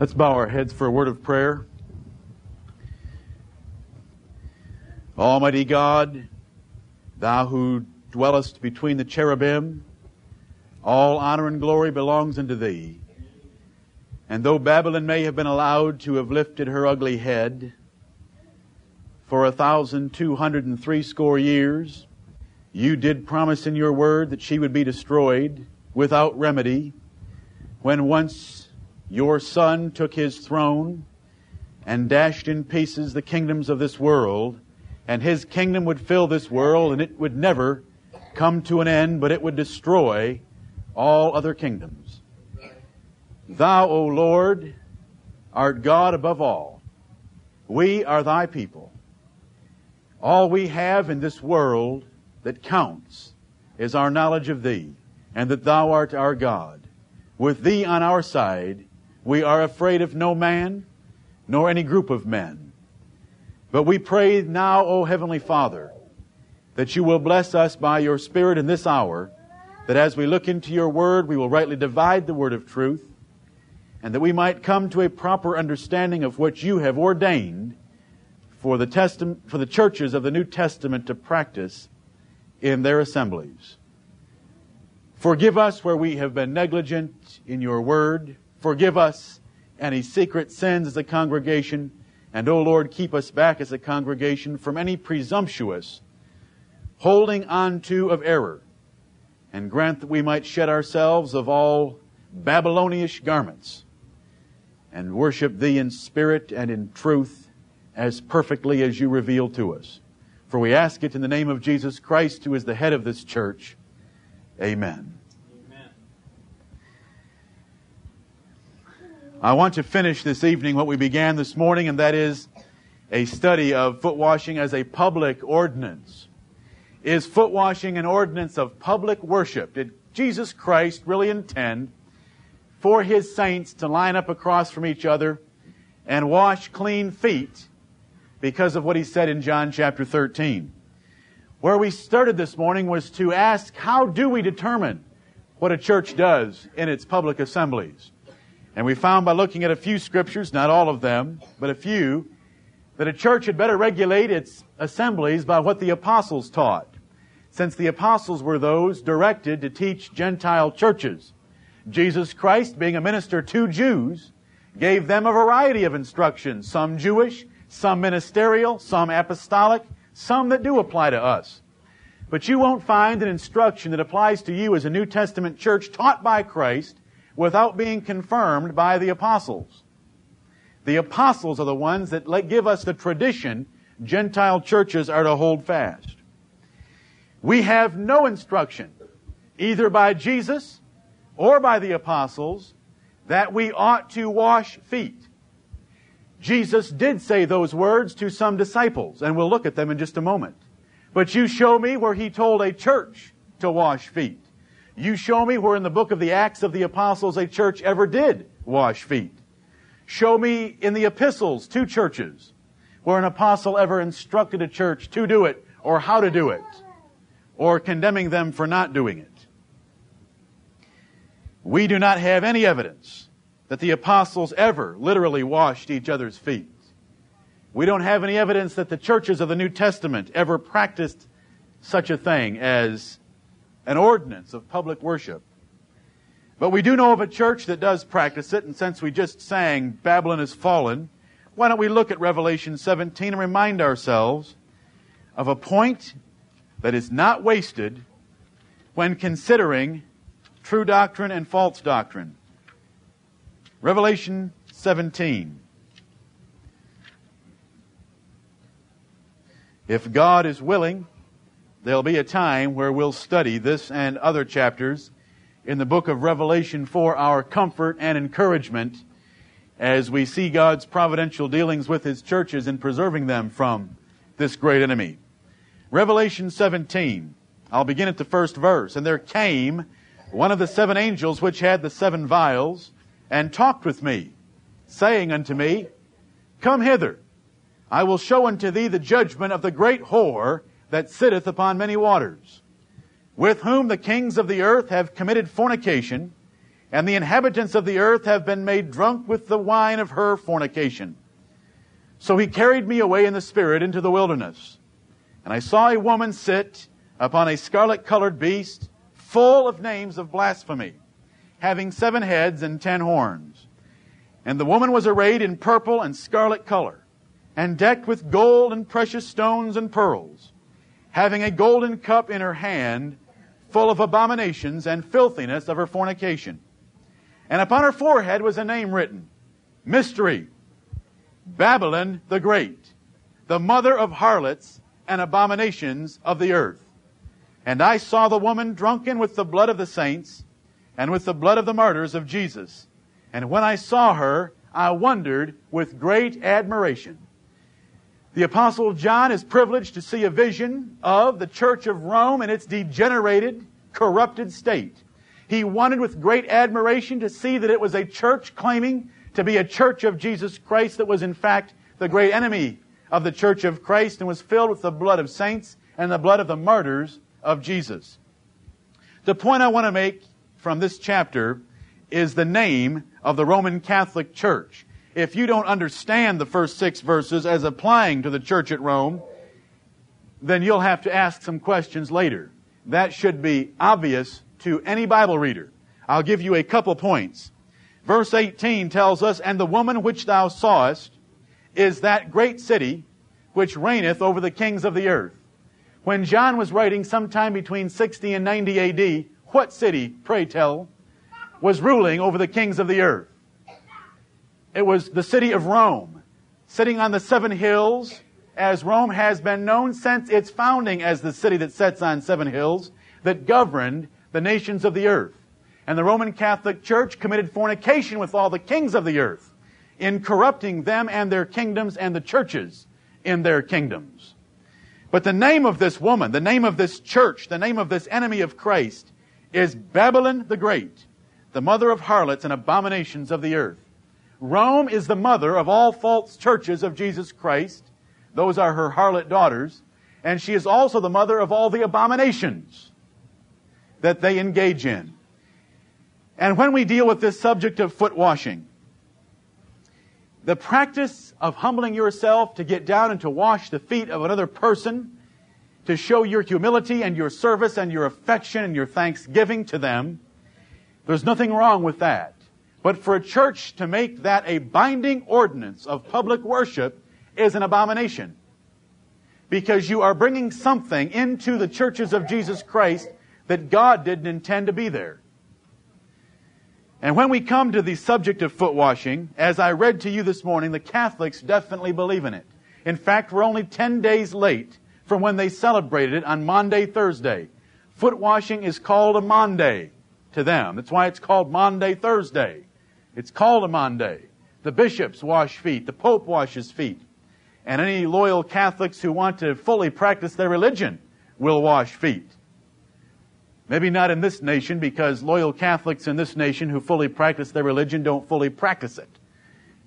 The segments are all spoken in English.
Let's bow our heads for a word of prayer. Almighty God, Thou who dwellest between the cherubim, all honor and glory belongs unto Thee. And though Babylon may have been allowed to have lifted her ugly head for a thousand two hundred and three score years, you did promise in your word that she would be destroyed without remedy when once your son took his throne and dashed in pieces the kingdoms of this world, and his kingdom would fill this world, and it would never come to an end, but it would destroy all other kingdoms. Thou, O Lord, art God above all. We are thy people. All we have in this world that counts is our knowledge of thee, and that thou art our God. With thee on our side, we are afraid of no man, nor any group of men. But we pray now, O Heavenly Father, that you will bless us by your Spirit in this hour, that as we look into your word, we will rightly divide the word of truth, and that we might come to a proper understanding of what you have ordained for the, testament, for the churches of the New Testament to practice in their assemblies. Forgive us where we have been negligent in your word. Forgive us any secret sins as a congregation. And, O Lord, keep us back as a congregation from any presumptuous holding on to of error. And grant that we might shed ourselves of all Babylonish garments and worship Thee in spirit and in truth as perfectly as you reveal to us. For we ask it in the name of Jesus Christ, who is the head of this church. Amen. I want to finish this evening what we began this morning, and that is a study of foot washing as a public ordinance. Is foot washing an ordinance of public worship? Did Jesus Christ really intend for his saints to line up across from each other and wash clean feet because of what he said in John chapter 13? Where we started this morning was to ask how do we determine what a church does in its public assemblies? And we found by looking at a few scriptures, not all of them, but a few, that a church had better regulate its assemblies by what the apostles taught, since the apostles were those directed to teach Gentile churches. Jesus Christ, being a minister to Jews, gave them a variety of instructions, some Jewish, some ministerial, some apostolic, some that do apply to us. But you won't find an instruction that applies to you as a New Testament church taught by Christ without being confirmed by the apostles. The apostles are the ones that give us the tradition Gentile churches are to hold fast. We have no instruction, either by Jesus or by the apostles, that we ought to wash feet. Jesus did say those words to some disciples, and we'll look at them in just a moment. But you show me where he told a church to wash feet. You show me where in the book of the Acts of the Apostles a church ever did wash feet. Show me in the epistles two churches where an apostle ever instructed a church to do it or how to do it or condemning them for not doing it. We do not have any evidence that the apostles ever literally washed each other's feet. We don't have any evidence that the churches of the New Testament ever practiced such a thing as an ordinance of public worship. But we do know of a church that does practice it, and since we just sang Babylon is fallen, why don't we look at Revelation 17 and remind ourselves of a point that is not wasted when considering true doctrine and false doctrine. Revelation 17. If God is willing, there'll be a time where we'll study this and other chapters in the book of Revelation for our comfort and encouragement as we see God's providential dealings with His churches in preserving them from this great enemy. Revelation 17. I'll begin at the first verse. And there came one of the seven angels which had the seven vials and talked with me, saying unto me, Come hither. I will show unto thee the judgment of the great whore that sitteth upon many waters, with whom the kings of the earth have committed fornication, and the inhabitants of the earth have been made drunk with the wine of her fornication. So he carried me away in the spirit into the wilderness. And I saw a woman sit upon a scarlet colored beast, full of names of blasphemy, having seven heads and ten horns. And the woman was arrayed in purple and scarlet color, and decked with gold and precious stones and pearls, having a golden cup in her hand, full of abominations and filthiness of her fornication. And upon her forehead was a name written, Mystery, Babylon the Great, the mother of harlots and abominations of the earth. And I saw the woman drunken with the blood of the saints and with the blood of the martyrs of Jesus. And when I saw her, I wondered with great admiration. The apostle John is privileged to see a vision of the church of Rome in its degenerated, corrupted state. He wanted with great admiration to see that it was a church claiming to be a church of Jesus Christ that was in fact the great enemy of the church of Christ and was filled with the blood of saints and the blood of the martyrs of Jesus. The point I want to make from this chapter is the name of the Roman Catholic Church. If you don't understand the first six verses as applying to the church at Rome, then you'll have to ask some questions later. That should be obvious to any Bible reader. I'll give you a couple points. Verse 18 tells us, And the woman which thou sawest is that great city which reigneth over the kings of the earth. When John was writing sometime between 60 and 90 AD, what city, pray tell, was ruling over the kings of the earth? It was the city of Rome, sitting on the seven hills, as Rome has been known since its founding as the city that sits on seven hills, that governed the nations of the earth. And the Roman Catholic Church committed fornication with all the kings of the earth in corrupting them and their kingdoms and the churches in their kingdoms. But the name of this woman, the name of this church, the name of this enemy of Christ is Babylon the Great, the mother of harlots and abominations of the earth. Rome is the mother of all false churches of Jesus Christ. Those are her harlot daughters. And she is also the mother of all the abominations that they engage in. And when we deal with this subject of foot washing, the practice of humbling yourself to get down and to wash the feet of another person, to show your humility and your service and your affection and your thanksgiving to them, there's nothing wrong with that. But for a church to make that a binding ordinance of public worship is an abomination. Because you are bringing something into the churches of Jesus Christ that God didn't intend to be there. And when we come to the subject of foot washing, as I read to you this morning, the Catholics definitely believe in it. In fact, we're only 10 days late from when they celebrated it on Maundy, Thursday. Foot washing is called a Maundy to them. That's why it's called Maundy, Thursday. It's called a Maundy. The bishops wash feet. The Pope washes feet. And any loyal Catholics who want to fully practice their religion will wash feet. Maybe not in this nation because loyal Catholics in this nation who fully practice their religion don't fully practice it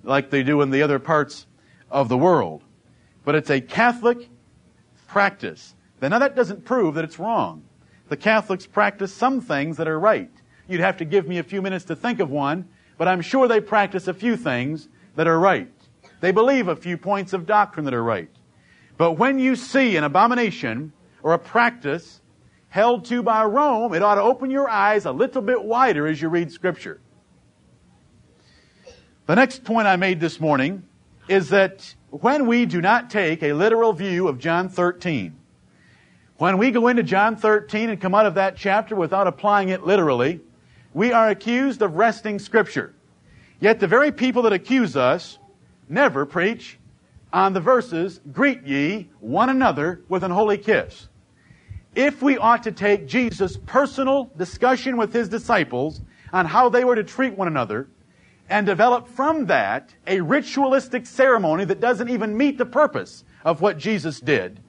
like they do in the other parts of the world. But it's a Catholic practice. Now that doesn't prove that it's wrong. The Catholics practice some things that are right. You'd have to give me a few minutes to think of one, but I'm sure they practice a few things that are right. They believe a few points of doctrine that are right. But when you see an abomination or a practice held to by Rome, it ought to open your eyes a little bit wider as you read Scripture. The next point I made this morning is that when we do not take a literal view of John 13, when we go into John 13 and come out of that chapter without applying it literally, we are accused of wresting Scripture. Yet the very people that accuse us never preach on the verses, greet ye one another with an holy kiss if we ought to take Jesus' personal discussion with his disciples on how they were to treat one another and develop from that a ritualistic ceremony that doesn't even meet the purpose of what Jesus did,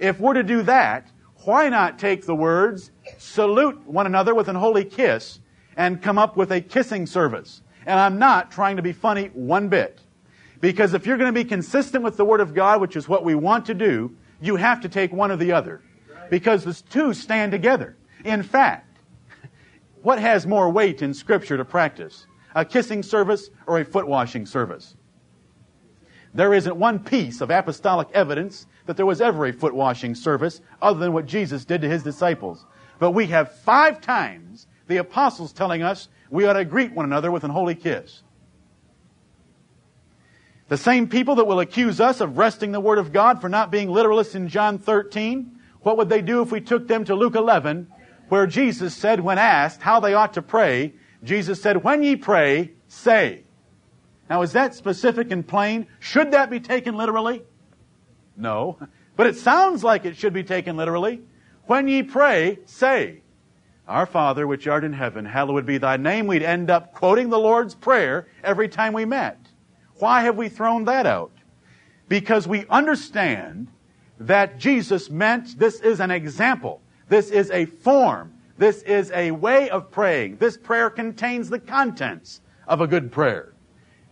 if we're to do that, why not take the words, salute one another with an holy kiss, and come up with a kissing service? And I'm not trying to be funny one bit. Because if you're going to be consistent with the Word of God, which is what we want to do, you have to take one or the other because the two stand together. In fact, What has more weight in Scripture to practice? A kissing service or a foot washing service? There isn't one piece of apostolic evidence that there was ever a foot washing service other than what Jesus did to his disciples. But we have five times the apostles telling us we ought to greet one another with an holy kiss. The same people that will accuse us of wresting the Word of God for not being literalists in John 13, what would they do if we took them to Luke 11, where Jesus said, when asked how they ought to pray, Jesus said, when ye pray, say. Now is that specific and plain? Should that be taken literally? No. But it sounds like it should be taken literally. When ye pray, say, Our Father which art in heaven, hallowed be thy name. We'd end up quoting the Lord's Prayer every time we met. Why have we thrown that out? Because we understand that Jesus meant this is an example. This is a form. This is a way of praying. This prayer contains the contents of a good prayer.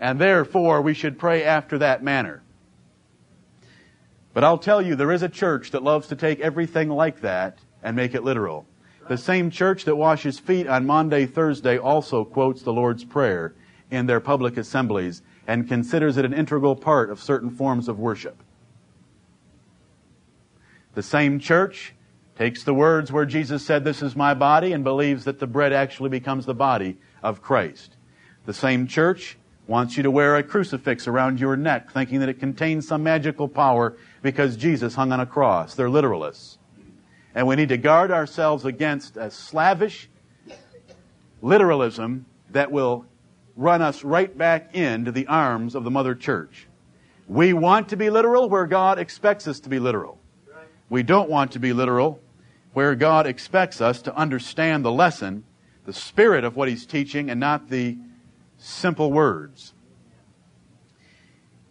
And therefore, we should pray after that manner. But I'll tell you, there is a church that loves to take everything like that and make it literal. The same church that washes feet on Maundy, Thursday also quotes the Lord's Prayer in their public assemblies and considers it an integral part of certain forms of worship. The same church takes the words where Jesus said, This is my body, and believes that the bread actually becomes the body of Christ. The same church wants you to wear a crucifix around your neck, thinking that it contains some magical power because Jesus hung on a cross. They're literalists. And we need to guard ourselves against a slavish literalism that will run us right back into the arms of the Mother Church. We want to be literal where God expects us to be literal. We don't want to be literal where God expects us to understand the lesson, the spirit of what He's teaching, and not the simple words.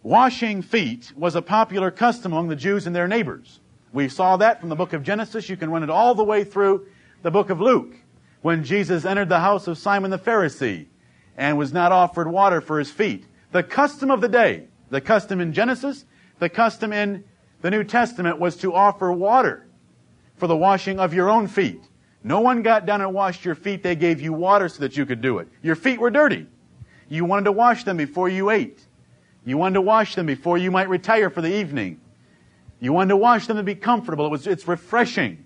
Washing feet was a popular custom among the Jews and their neighbors. We saw that from the book of Genesis. You can run it all the way through the book of Luke when Jesus entered the house of Simon the Pharisee and was not offered water for his feet. The custom of the day, the custom in Genesis, the custom in the New Testament was to offer water for the washing of your own feet. No one got down and washed your feet. They gave you water so that you could do it. Your feet were dirty. You wanted to wash them before you ate. You wanted to wash them before you might retire for the evening. You wanted to wash them to be comfortable. It was, it's refreshing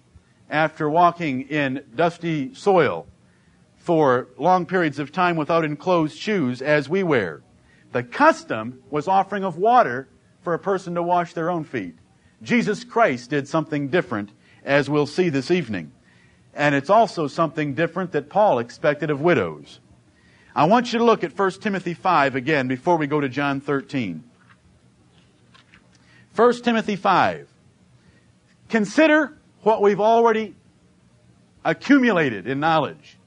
after walking in dusty soil for long periods of time without enclosed shoes as we wear. The custom was offering of water for a person to wash their own feet. Jesus Christ did something different, as we'll see this evening. And it's also something different that Paul expected of widows. I want you to look at 1 Timothy 5 again before we go to John 13. 1 Timothy 5. Consider what we've already accumulated in knowledge.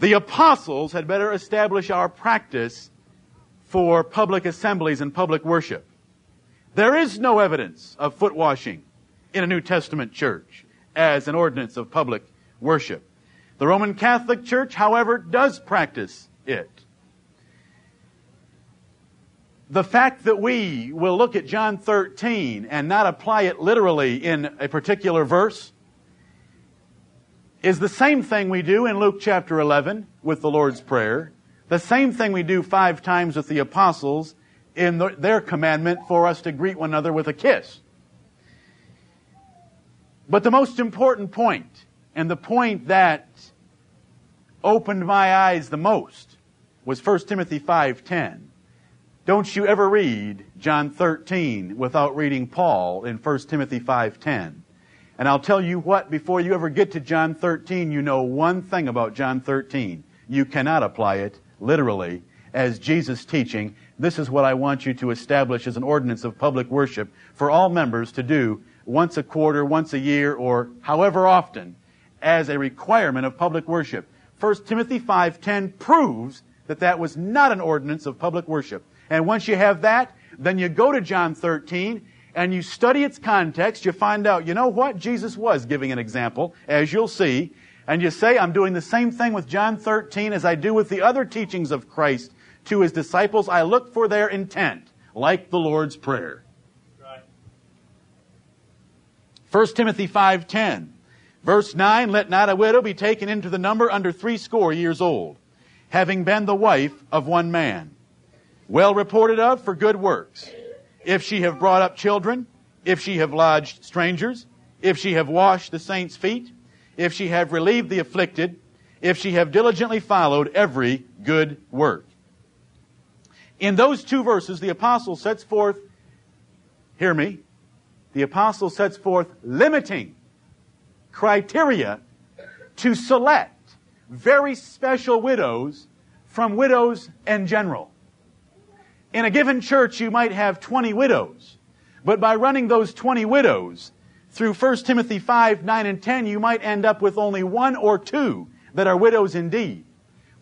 The apostles had better establish our practice for public assemblies and public worship. There is no evidence of foot washing in a New Testament church as an ordinance of public worship. The Roman Catholic Church, however, does practice it. The fact that we will look at John 13 and not apply it literally in a particular verse is the same thing we do in Luke chapter 11 with the Lord's Prayer, the same thing we do five times with the apostles in the, their commandment for us to greet one another with a kiss. But the most important point, and the point that opened my eyes the most was 1 Timothy 5:10. Don't you ever read John 13 without reading Paul in 1 Timothy 5:10. And I'll tell you what, before you ever get to John 13, you know one thing about John 13. You cannot apply it literally as Jesus teaching. This is what I want you to establish as an ordinance of public worship for all members to do once a quarter, once a year, or however often as a requirement of public worship. 1 Timothy 5:10 proves that that was not an ordinance of public worship. And once you have that, then you go to John 13 and you study its context, you find out, you know what? Jesus was giving an example, as you'll see. And you say, I'm doing the same thing with John 13 as I do with the other teachings of Christ to his disciples. I look for their intent, like the Lord's Prayer. Right. 1 Timothy 5.10 Verse 9, let not a widow be taken into the number under threescore years old, having been the wife of one man, well reported of for good works. If she have brought up children, if she have lodged strangers, if she have washed the saints' feet, if she have relieved the afflicted, if she have diligently followed every good work. In those two verses, the apostle sets forth, hear me, the apostle sets forth limiting criteria to select very special widows from widows in general. In a given church, you might have 20 widows, but by running those 20 widows through 1 Timothy 5, 9, and 10, you might end up with only one or two that are widows indeed.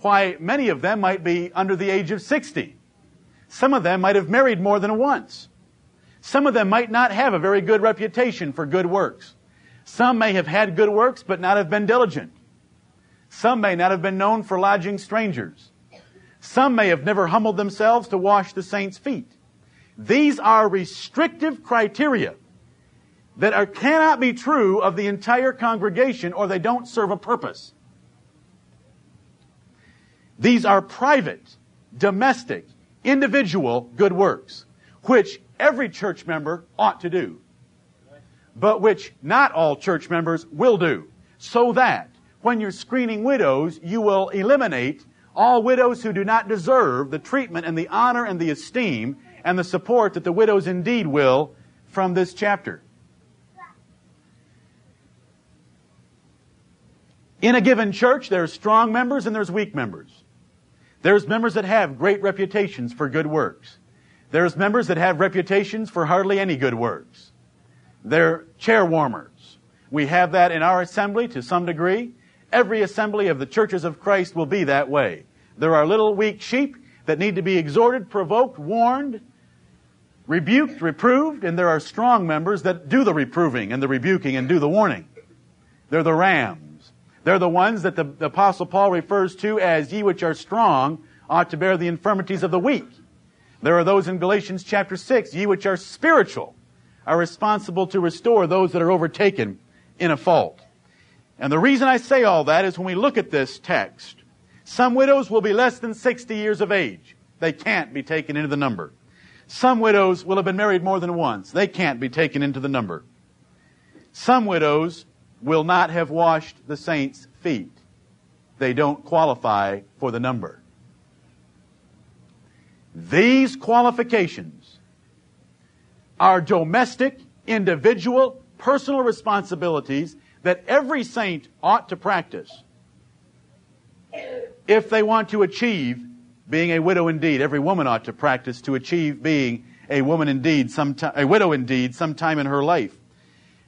Why, many of them might be under the age of 60. Some of them might have married more than once. Some of them might not have a very good reputation for good works. Some may have had good works but not have been diligent. Some may not have been known for lodging strangers. Some may have never humbled themselves to wash the saints' feet. These are restrictive criteria that are, cannot be true of the entire congregation or they don't serve a purpose. These are private, domestic, individual good works, which every church member ought to do, but which not all church members will do, so that when you're screening widows, you will eliminate all widows who do not deserve the treatment and the honor and the esteem and the support that the widows indeed will from this chapter. In a given church, there's strong members and there's weak members. There's members that have great reputations for good works. There's members that have reputations for hardly any good works. They're chair warmers. We have that in our assembly to some degree. Every assembly of the churches of Christ will be that way. There are little weak sheep that need to be exhorted, provoked, warned, rebuked, reproved, and there are strong members that do the reproving and the rebuking and do the warning. They're the rams. They're the ones that the, the apostle Paul refers to as ye which are strong ought to bear the infirmities of the weak. There are those in Galatians chapter 6, ye which are spiritual are responsible to restore those that are overtaken in a fault. And the reason I say all that is when we look at this text, some widows will be less than 60 years of age. They can't be taken into the number. Some widows will have been married more than once. They can't be taken into the number. Some widows will not have washed the saints' feet. They don't qualify for the number. These qualifications are domestic, individual, personal responsibilities that every saint ought to practice if they want to achieve being a widow indeed. Every woman ought to practice to achieve being a woman indeed, sometime, a widow indeed, sometime in her life.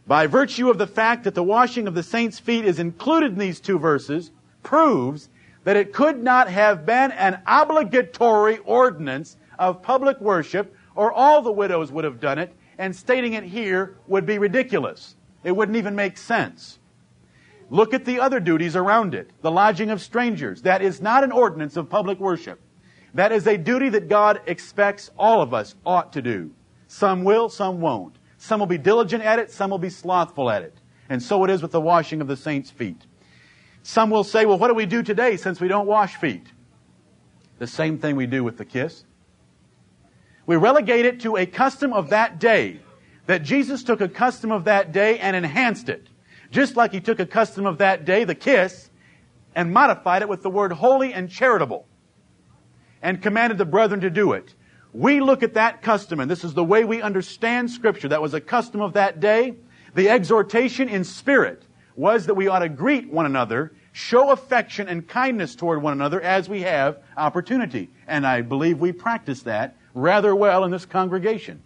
By virtue of the fact that the washing of the saints' feet is included in these two verses, proves that it could not have been an obligatory ordinance of public worship, or all the widows would have done it, and stating it here would be ridiculous. It wouldn't even make sense. Look at the other duties around it. The lodging of strangers. That is not an ordinance of public worship. That is a duty that God expects all of us ought to do. Some will, some won't. Some will be diligent at it, some will be slothful at it. And so it is with the washing of the saints' feet. Some will say, well, what do we do today since we don't wash feet? The same thing we do with the kiss. We relegate it to a custom of that day. That Jesus took a custom of that day and enhanced it. Just like he took a custom of that day, the kiss, and modified it with the word holy and charitable. And commanded the brethren to do it. We look at that custom, and this is the way we understand Scripture. That was a custom of that day. The exhortation in spirit was that we ought to greet one another show affection and kindness toward one another as we have opportunity. And I believe we practice that rather well in this congregation.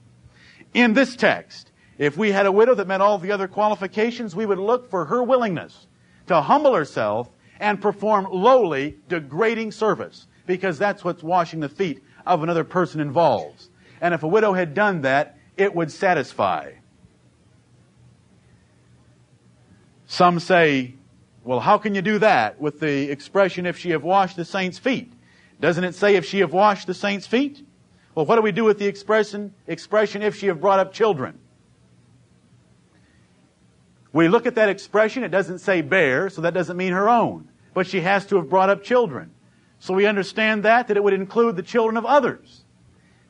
In this text, if we had a widow that met all the other qualifications, we would look for her willingness to humble herself and perform lowly, degrading service, because that's what washing the feet of another person involves. And if a widow had done that, it would satisfy. Some say well, how can you do that with the expression, if she have washed the saints' feet? Doesn't it say, if she have washed the saints' feet? Well, what do we do with the expression, expression, if she have brought up children? We look at that expression, it doesn't say bear, so that doesn't mean her own. But she has to have brought up children. So we understand that, that it would include the children of others.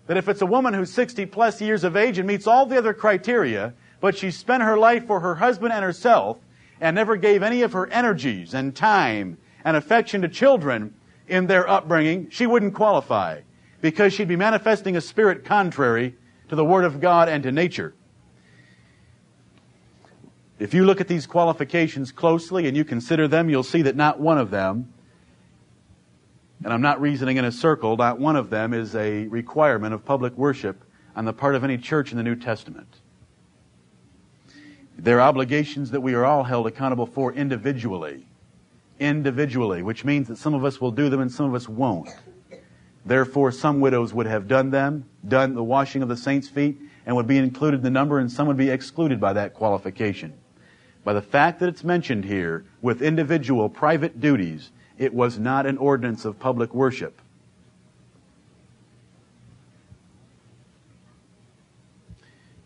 That if it's a woman who's 60 plus years of age and meets all the other criteria, but she spent her life for her husband and herself, and never gave any of her energies and time and affection to children in their upbringing, she wouldn't qualify because she'd be manifesting a spirit contrary to the Word of God and to nature. If you look at these qualifications closely and you consider them, you'll see that not one of them, and I'm not reasoning in a circle, not one of them is a requirement of public worship on the part of any church in the New Testament. They're obligations that we are all held accountable for individually. Individually, which means that some of us will do them and some of us won't. Therefore, some widows would have done them, done the washing of the saints' feet, and would be included in the number, and some would be excluded by that qualification. By the fact that it's mentioned here with individual private duties, it was not an ordinance of public worship.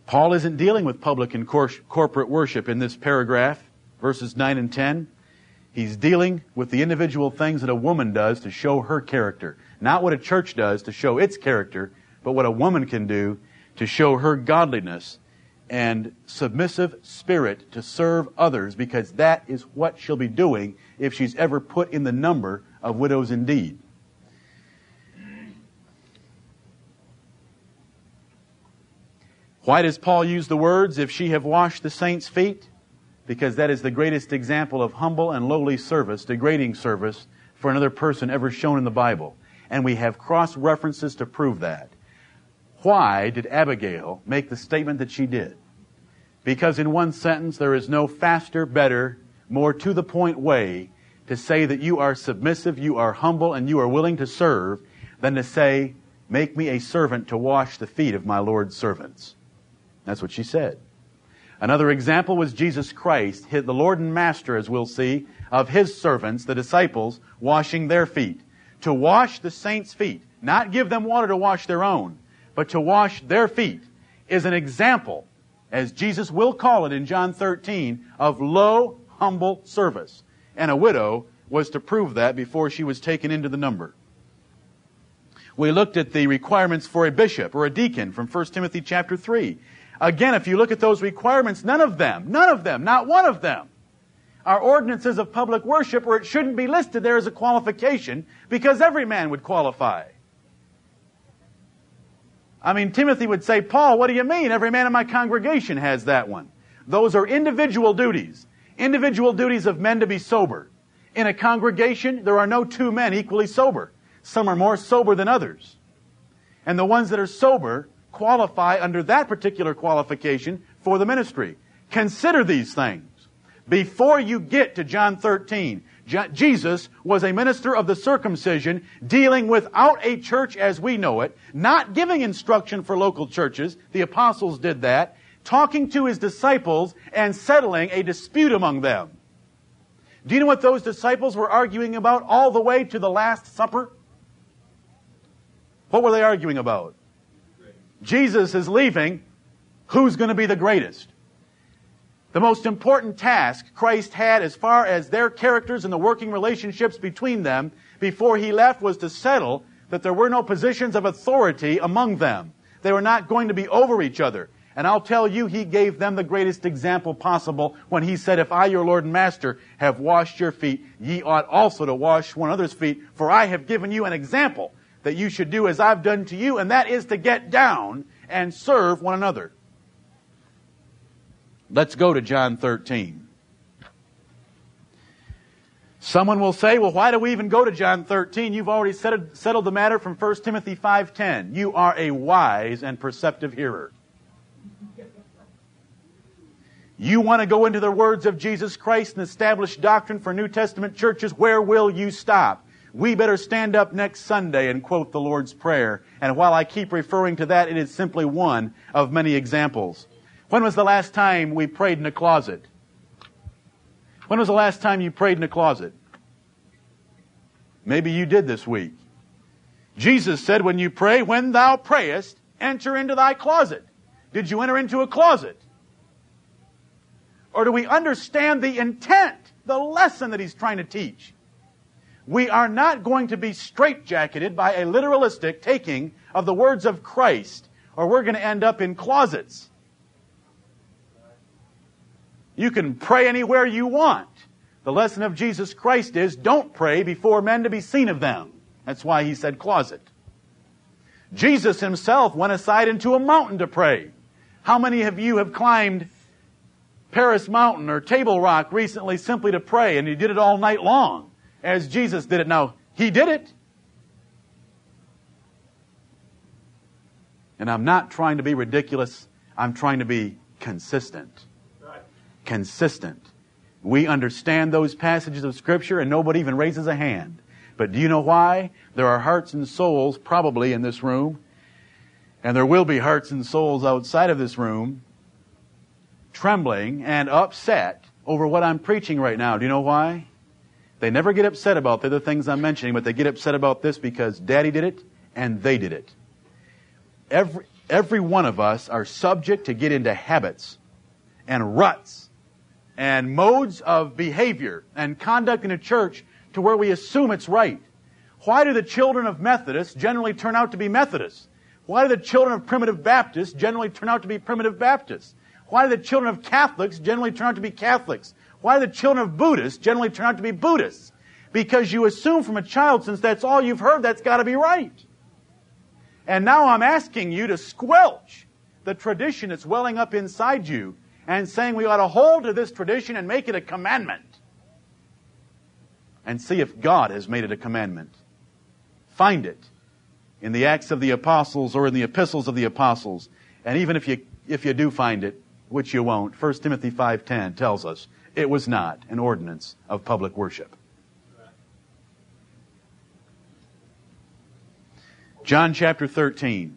Paul isn't dealing with public and cor- corporate worship in this paragraph, verses 9 and 10. He's dealing with the individual things that a woman does to show her character. Not what a church does to show its character, but what a woman can do to show her godliness and submissive spirit to serve others because that is what she'll be doing if she's ever put in the number of widows indeed. Why does Paul use the words, if she have washed the saints' feet? Because that is the greatest example of humble and lowly service, degrading service for another person ever shown in the Bible. And we have cross references to prove that. Why did Abigail make the statement that she did? Because in one sentence, there is no faster, better, more to the point way to say that you are submissive, you are humble, and you are willing to serve than to say, Make me a servant to wash the feet of my Lord's servants. That's what she said. Another example was Jesus Christ, the Lord and Master, as we'll see, of His servants, the disciples, washing their feet. To wash the saints' feet, not give them water to wash their own, but to wash their feet, is an example, as Jesus will call it in John 13, of low, humble service. And a widow was to prove that before she was taken into the number. We looked at the requirements for a bishop or a deacon from 1 Timothy chapter 3. Again, if you look at those requirements, none of them, none of them, not one of them, are ordinances of public worship, or it shouldn't be listed there as a qualification because every man would qualify. I mean, Timothy would say, Paul, what do you mean? Every man in my congregation has that one. Those are individual duties. Individual duties of men to be sober. In a congregation, there are no two men equally sober. Some are more sober than others. And the ones that are sober qualify under that particular qualification for the ministry. Consider these things. Before you get to John 13, Jesus was a minister of the circumcision dealing without a church as we know it, not giving instruction for local churches. The apostles did that. Talking to his disciples and settling a dispute among them. Do you know what those disciples were arguing about all the way to the Last Supper? What were they arguing about? Jesus is leaving, who's going to be the greatest? The most important task Christ had as far as their characters and the working relationships between them before he left was to settle that there were no positions of authority among them. They were not going to be over each other. And I'll tell you, he gave them the greatest example possible when he said, If I, your Lord and Master, have washed your feet, ye ought also to wash one another's feet, for I have given you an example that you should do as I've done to you, and that is to get down and serve one another. Let's go to John 13. Someone will say, well, why do we even go to John 13? You've already settled the matter from 1 Timothy 5.10. You are a wise and perceptive hearer. You want to go into the words of Jesus Christ and establish doctrine for New Testament churches. Where will you stop? we better stand up next Sunday and quote the Lord's Prayer. And while I keep referring to that, it is simply one of many examples. When was the last time we prayed in a closet? When was the last time you prayed in a closet? Maybe you did this week. Jesus said, when you pray, when thou prayest, enter into thy closet. Did you enter into a closet? Or do we understand the intent, the lesson that he's trying to teach? We are not going to be straitjacketed by a literalistic taking of the words of Christ, or we're going to end up in closets. You can pray anywhere you want. The lesson of Jesus Christ is don't pray before men to be seen of them. That's why he said closet. Jesus himself went aside into a mountain to pray. How many of you have climbed Paris Mountain or Table Rock recently simply to pray and you did it all night long as Jesus did it? Now, he did it. And I'm not trying to be ridiculous. I'm trying to be consistent. Consistent. We understand those passages of Scripture and nobody even raises a hand. But do you know why? There are hearts and souls probably in this room, and there will be hearts and souls outside of this room trembling and upset over what I'm preaching right now. Do you know why? They never get upset about the other things I'm mentioning, but they get upset about this because daddy did it and they did it. Every, every one of us are subject to get into habits and ruts and modes of behavior and conduct in a church to where we assume it's right. Why do the children of Methodists generally turn out to be Methodists? Why do the children of primitive Baptists generally turn out to be primitive Baptists? Why do the children of Catholics generally turn out to be Catholics? Why do the children of Buddhists generally turn out to be Buddhists? Because you assume from a child, since that's all you've heard, that's got to be right. And now I'm asking you to squelch the tradition that's welling up inside you and saying we ought to hold to this tradition and make it a commandment. And see if God has made it a commandment. Find it in the Acts of the Apostles or in the epistles of the Apostles. And even if you, if you do find it, which you won't, 1 Timothy 5.10 tells us it was not an ordinance of public worship. John chapter 13.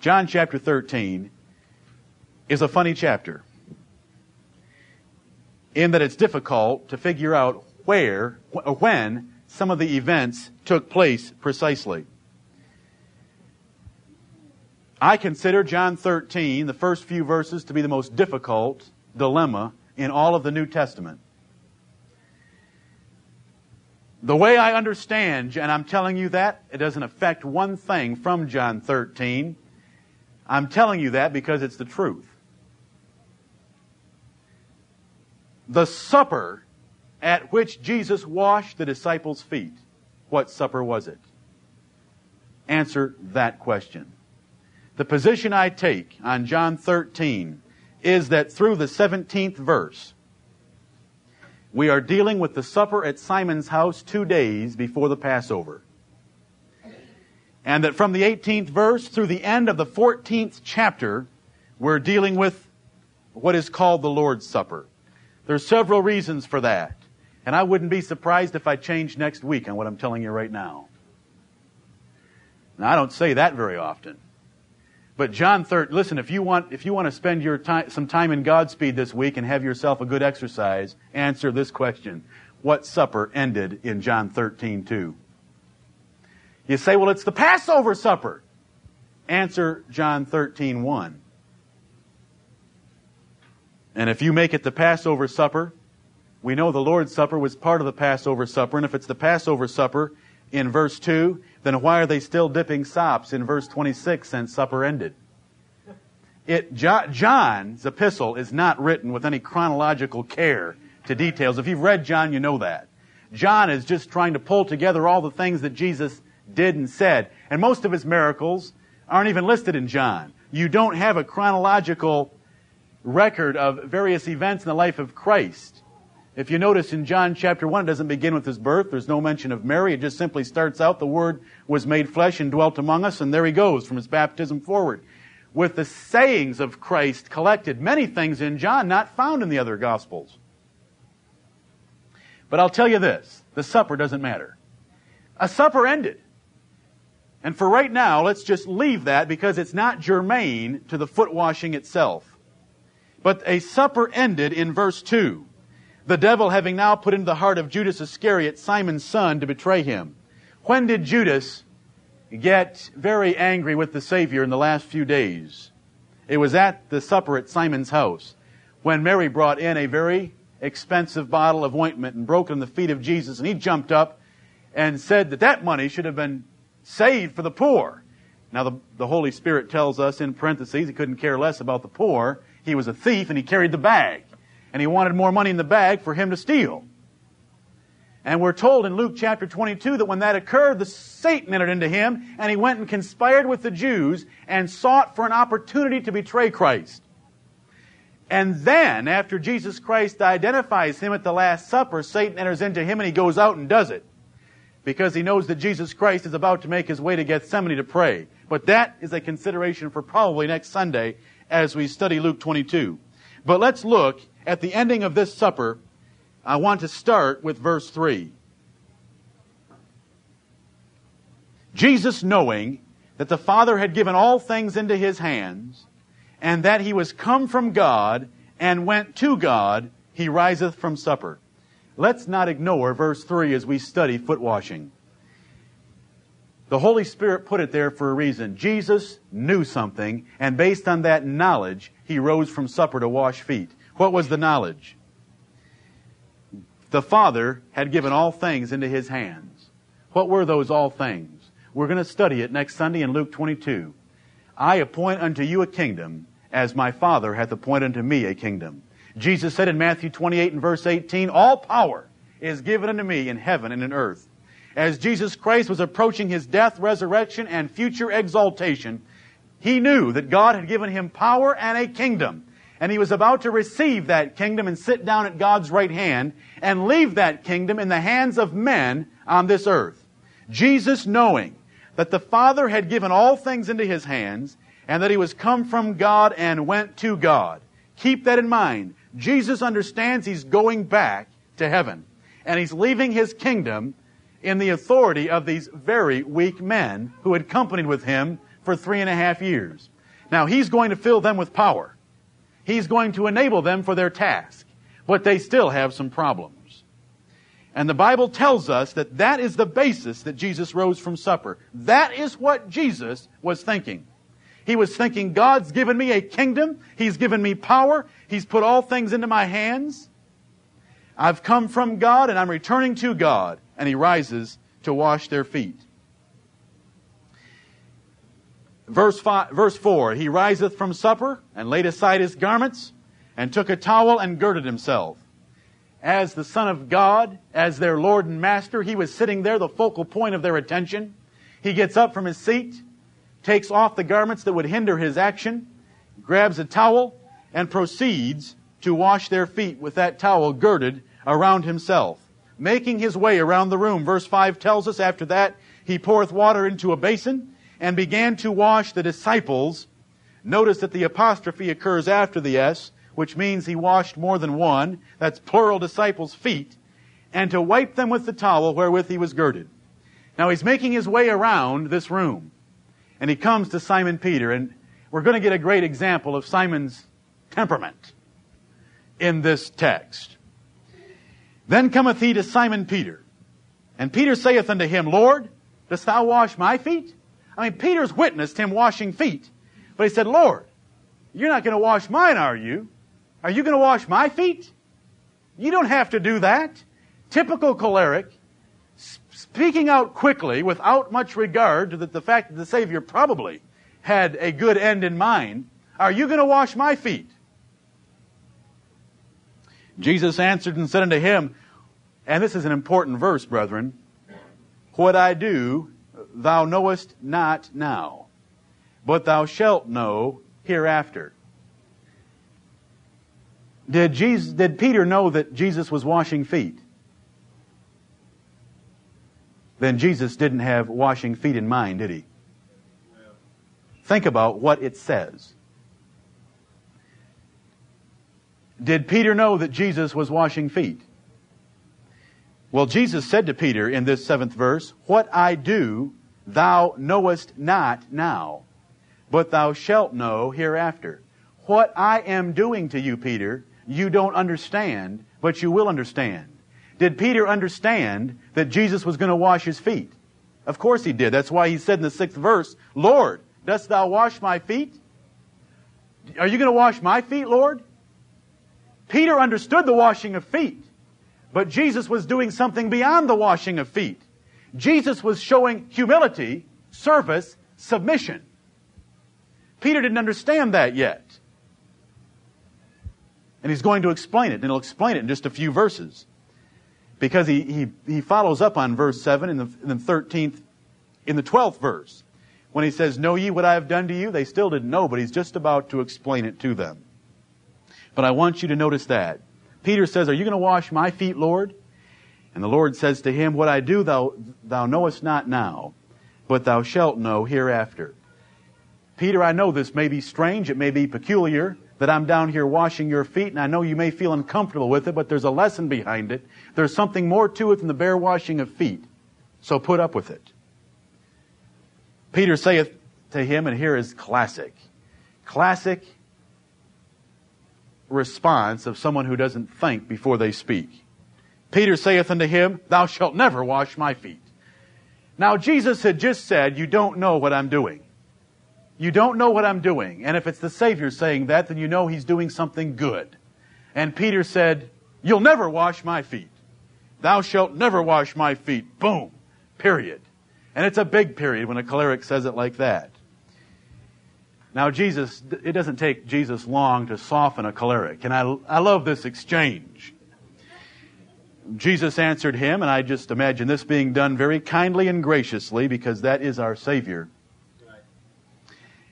John chapter 13 is a funny chapter in that it's difficult to figure out where or when some of the events took place precisely. I consider John 13, the first few verses, to be the most difficult dilemma in all of the New Testament. The way I understand, and I'm telling you that, it doesn't affect one thing from John 13. I'm telling you that because it's the truth. The supper at which Jesus washed the disciples' feet, what supper was it? Answer that question. The position I take on John 13 is that through the 17th verse, we are dealing with the supper at Simon's house two days before the Passover. And that from the 18th verse through the end of the 14th chapter, we're dealing with what is called the Lord's Supper. There are several reasons for that. And I wouldn't be surprised if I changed next week on what I'm telling you right now. Now, I don't say that very often. But John 3, listen, if you want, if you want to spend your time, some time in Godspeed this week and have yourself a good exercise, answer this question. What supper ended in John 13, 2? You say, well, it's the Passover supper. Answer John 13, 1. And if you make it the Passover supper, we know the Lord's Supper was part of the Passover supper. And if it's the Passover supper in verse 2, then why are they still dipping sops in verse 26 since supper ended? It, John's epistle is not written with any chronological care to details. If you've read John, you know that. John is just trying to pull together all the things that Jesus did and said. And most of his miracles aren't even listed in John. You don't have a chronological record of various events in the life of Christ. If you notice in John chapter 1, it doesn't begin with his birth. There's no mention of Mary. It just simply starts out, the Word was made flesh and dwelt among us, and there he goes from his baptism forward. With the sayings of Christ collected, many things in John not found in the other Gospels. But I'll tell you this the supper doesn't matter. A supper ended. And for right now, let's just leave that because it's not germane to the foot washing itself. But a supper ended in verse 2 the devil having now put into the heart of Judas Iscariot, Simon's son, to betray him. When did Judas get very angry with the Savior in the last few days? It was at the supper at Simon's house. when Mary brought in a very expensive bottle of ointment and broke it on the feet of Jesus, and he jumped up and said that that money should have been saved for the poor. Now, the, the Holy Spirit tells us in parentheses he couldn't care less about the poor. He was a thief and he carried the bag. And he wanted more money in the bag for him to steal. And we're told in Luke chapter 22 that when that occurred, the Satan entered into him and he went and conspired with the Jews and sought for an opportunity to betray Christ. And then, after Jesus Christ identifies him at the Last Supper, Satan enters into him and he goes out and does it. Because he knows that Jesus Christ is about to make his way to Gethsemane to pray. But that is a consideration for probably next Sunday as we study Luke 22. But let's look at the ending of this supper I want to start with verse 3. Jesus, knowing that the Father had given all things into his hands, and that he was come from God and went to God, he riseth from supper. Let's not ignore verse 3 as we study foot washing. The Holy Spirit put it there for a reason. Jesus knew something, and based on that knowledge, he rose from supper to wash feet. What was the knowledge? the Father had given all things into His hands. What were those all things? We're going to study it next Sunday in Luke 22. I appoint unto you a kingdom, as my Father hath appointed unto me a kingdom. Jesus said in Matthew 28 and verse 18, All power is given unto me in heaven and in earth. As Jesus Christ was approaching his death, resurrection, and future exaltation, he knew that God had given him power and a kingdom and he was about to receive that kingdom and sit down at God's right hand and leave that kingdom in the hands of men on this earth. Jesus knowing that the Father had given all things into his hands and that he was come from God and went to God. Keep that in mind. Jesus understands he's going back to heaven and he's leaving his kingdom in the authority of these very weak men who had companied with him for three and a half years. Now he's going to fill them with power. He's going to enable them for their task. But they still have some problems. And the Bible tells us that that is the basis that Jesus rose from supper. That is what Jesus was thinking. He was thinking, God's given me a kingdom. He's given me power. He's put all things into my hands. I've come from God and I'm returning to God. And he rises to wash their feet. Verse, five, verse 4 He riseth from supper and laid aside his garments and took a towel and girded himself. As the Son of God, as their Lord and Master, he was sitting there, the focal point of their attention. He gets up from his seat, takes off the garments that would hinder his action, grabs a towel, and proceeds to wash their feet with that towel girded around himself, making his way around the room. Verse 5 tells us after that, he poureth water into a basin and began to wash the disciples. Notice that the apostrophe occurs after the S, which means he washed more than one. That's plural disciples' feet. And to wipe them with the towel wherewith he was girded. Now he's making his way around this room. And he comes to Simon Peter. And we're going to get a great example of Simon's temperament in this text. Then cometh he to Simon Peter. And Peter saith unto him, Lord, dost thou wash my feet? I mean, Peter's witnessed him washing feet. But he said, Lord, you're not going to wash mine, are you? Are you going to wash my feet? You don't have to do that. Typical choleric, speaking out quickly without much regard to the, the fact that the Savior probably had a good end in mind. Are you going to wash my feet? Jesus answered and said unto him, and this is an important verse, brethren, what I do thou knowest not now, but thou shalt know hereafter. Did, Jesus, did Peter know that Jesus was washing feet? Then Jesus didn't have washing feet in mind, did he? Think about what it says. Did Peter know that Jesus was washing feet? Well, Jesus said to Peter in this seventh verse, What I do, Thou knowest not now, but thou shalt know hereafter. What I am doing to you, Peter, you don't understand, but you will understand. Did Peter understand that Jesus was going to wash his feet? Of course he did. That's why he said in the sixth verse, Lord, dost thou wash my feet? Are you going to wash my feet, Lord? Peter understood the washing of feet, but Jesus was doing something beyond the washing of feet. Jesus was showing humility, service, submission. Peter didn't understand that yet. And he's going to explain it, and he'll explain it in just a few verses. Because he, he, he follows up on verse 7 in the, in the 13th, in the 12th verse. When he says, Know ye what I have done to you? They still didn't know, but he's just about to explain it to them. But I want you to notice that. Peter says, Are you going to wash my feet, Lord? And the Lord says to him, What I do thou, thou knowest not now, but thou shalt know hereafter. Peter, I know this may be strange, it may be peculiar, that I'm down here washing your feet, and I know you may feel uncomfortable with it, but there's a lesson behind it. There's something more to it than the bare washing of feet. So put up with it. Peter saith to him, and here is classic. Classic response of someone who doesn't think before they speak. Peter saith unto him, Thou shalt never wash my feet. Now, Jesus had just said, You don't know what I'm doing. You don't know what I'm doing. And if it's the Savior saying that, then you know He's doing something good. And Peter said, You'll never wash my feet. Thou shalt never wash my feet. Boom. Period. And it's a big period when a choleric says it like that. Now, Jesus, it doesn't take Jesus long to soften a choleric. And I, I love this exchange. Jesus answered him, and I just imagine this being done very kindly and graciously because that is our Savior.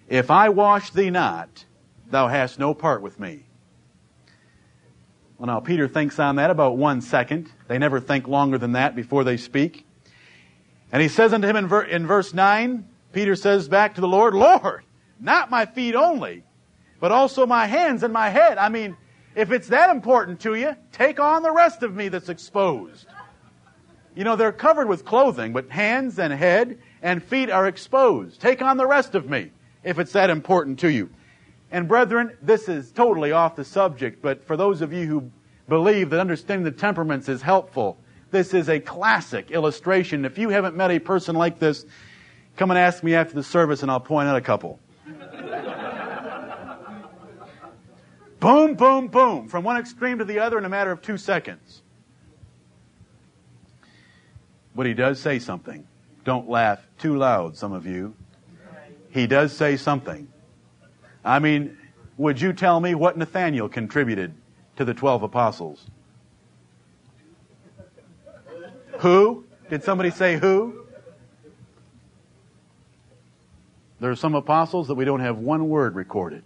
If I wash thee not, thou hast no part with me. Well, now, Peter thinks on that about one second. They never think longer than that before they speak. And he says unto him in, ver- in verse 9, Peter says back to the Lord, Lord, not my feet only, but also my hands and my head. I mean, if it's that important to you, take on the rest of me that's exposed. You know, they're covered with clothing, but hands and head and feet are exposed. Take on the rest of me if it's that important to you. And brethren, this is totally off the subject, but for those of you who believe that understanding the temperaments is helpful, this is a classic illustration. If you haven't met a person like this, come and ask me after the service and I'll point out a couple. Boom, boom, boom, from one extreme to the other in a matter of two seconds. But he does say something. Don't laugh too loud, some of you. He does say something. I mean, would you tell me what Nathaniel contributed to the 12 apostles? Who? Did somebody say who? There are some apostles that we don't have one word recorded.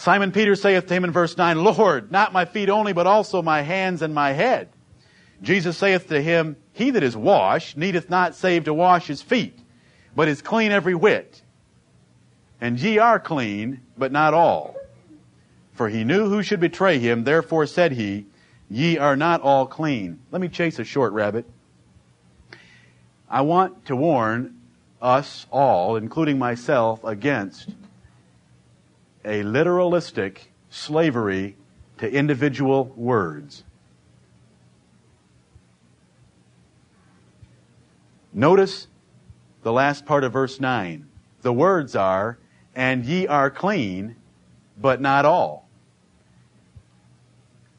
Simon Peter saith to him in verse 9, Lord, not my feet only, but also my hands and my head. Jesus saith to him, He that is washed needeth not save to wash his feet, but is clean every whit. And ye are clean, but not all. For he knew who should betray him, therefore said he, Ye are not all clean. Let me chase a short rabbit. I want to warn us all, including myself, against a literalistic slavery to individual words. Notice the last part of verse 9. The words are, and ye are clean, but not all.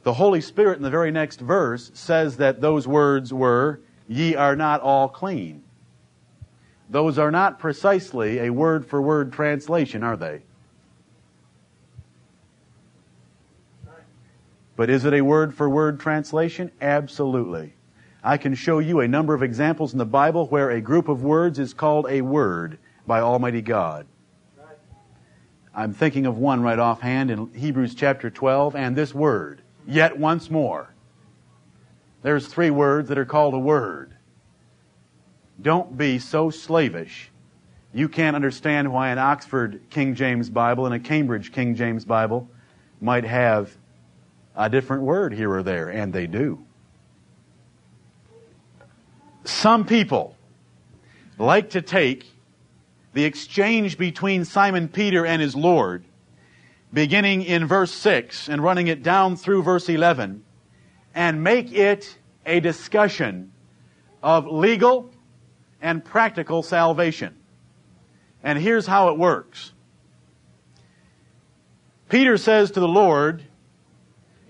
The Holy Spirit in the very next verse says that those words were, Ye are not all clean. Those are not precisely a word for word translation, are they? But is it a word for word translation? Absolutely. I can show you a number of examples in the Bible where a group of words is called a word by Almighty God. I'm thinking of one right offhand in Hebrews chapter 12, and this word, yet once more. There's three words that are called a word. Don't be so slavish. You can't understand why an Oxford King James Bible and a Cambridge King James Bible might have a different word here or there, and they do. Some people like to take the exchange between Simon Peter and his Lord, beginning in verse 6 and running it down through verse 11, and make it a discussion of legal and practical salvation. And here's how it works. Peter says to the Lord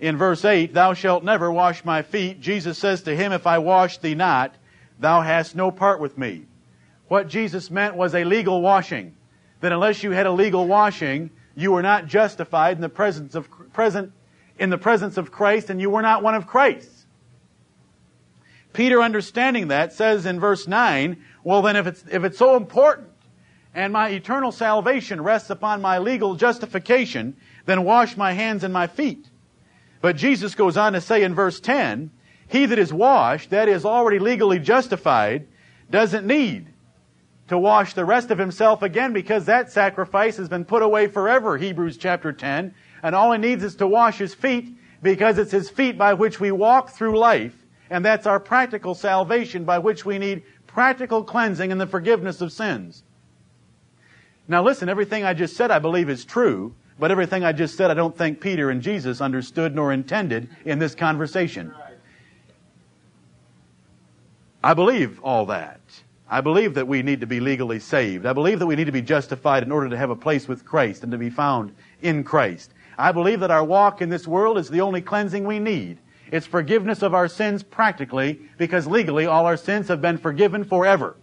in verse 8, Thou shalt never wash my feet. Jesus says to him, If I wash thee not, thou hast no part with me. What Jesus meant was a legal washing. That unless you had a legal washing, you were not justified in the presence of present in the presence of Christ and you were not one of Christ's. Peter understanding that says in verse 9, well then if it's if it's so important and my eternal salvation rests upon my legal justification, then wash my hands and my feet. But Jesus goes on to say in verse 10, he that is washed, that is already legally justified, doesn't need to wash the rest of himself again because that sacrifice has been put away forever, Hebrews chapter 10. And all he needs is to wash his feet because it's his feet by which we walk through life. And that's our practical salvation by which we need practical cleansing and the forgiveness of sins. Now listen, everything I just said I believe is true, but everything I just said I don't think Peter and Jesus understood nor intended in this conversation. I believe all that. I believe that we need to be legally saved. I believe that we need to be justified in order to have a place with Christ and to be found in Christ. I believe that our walk in this world is the only cleansing we need. It's forgiveness of our sins practically, because legally all our sins have been forgiven forever.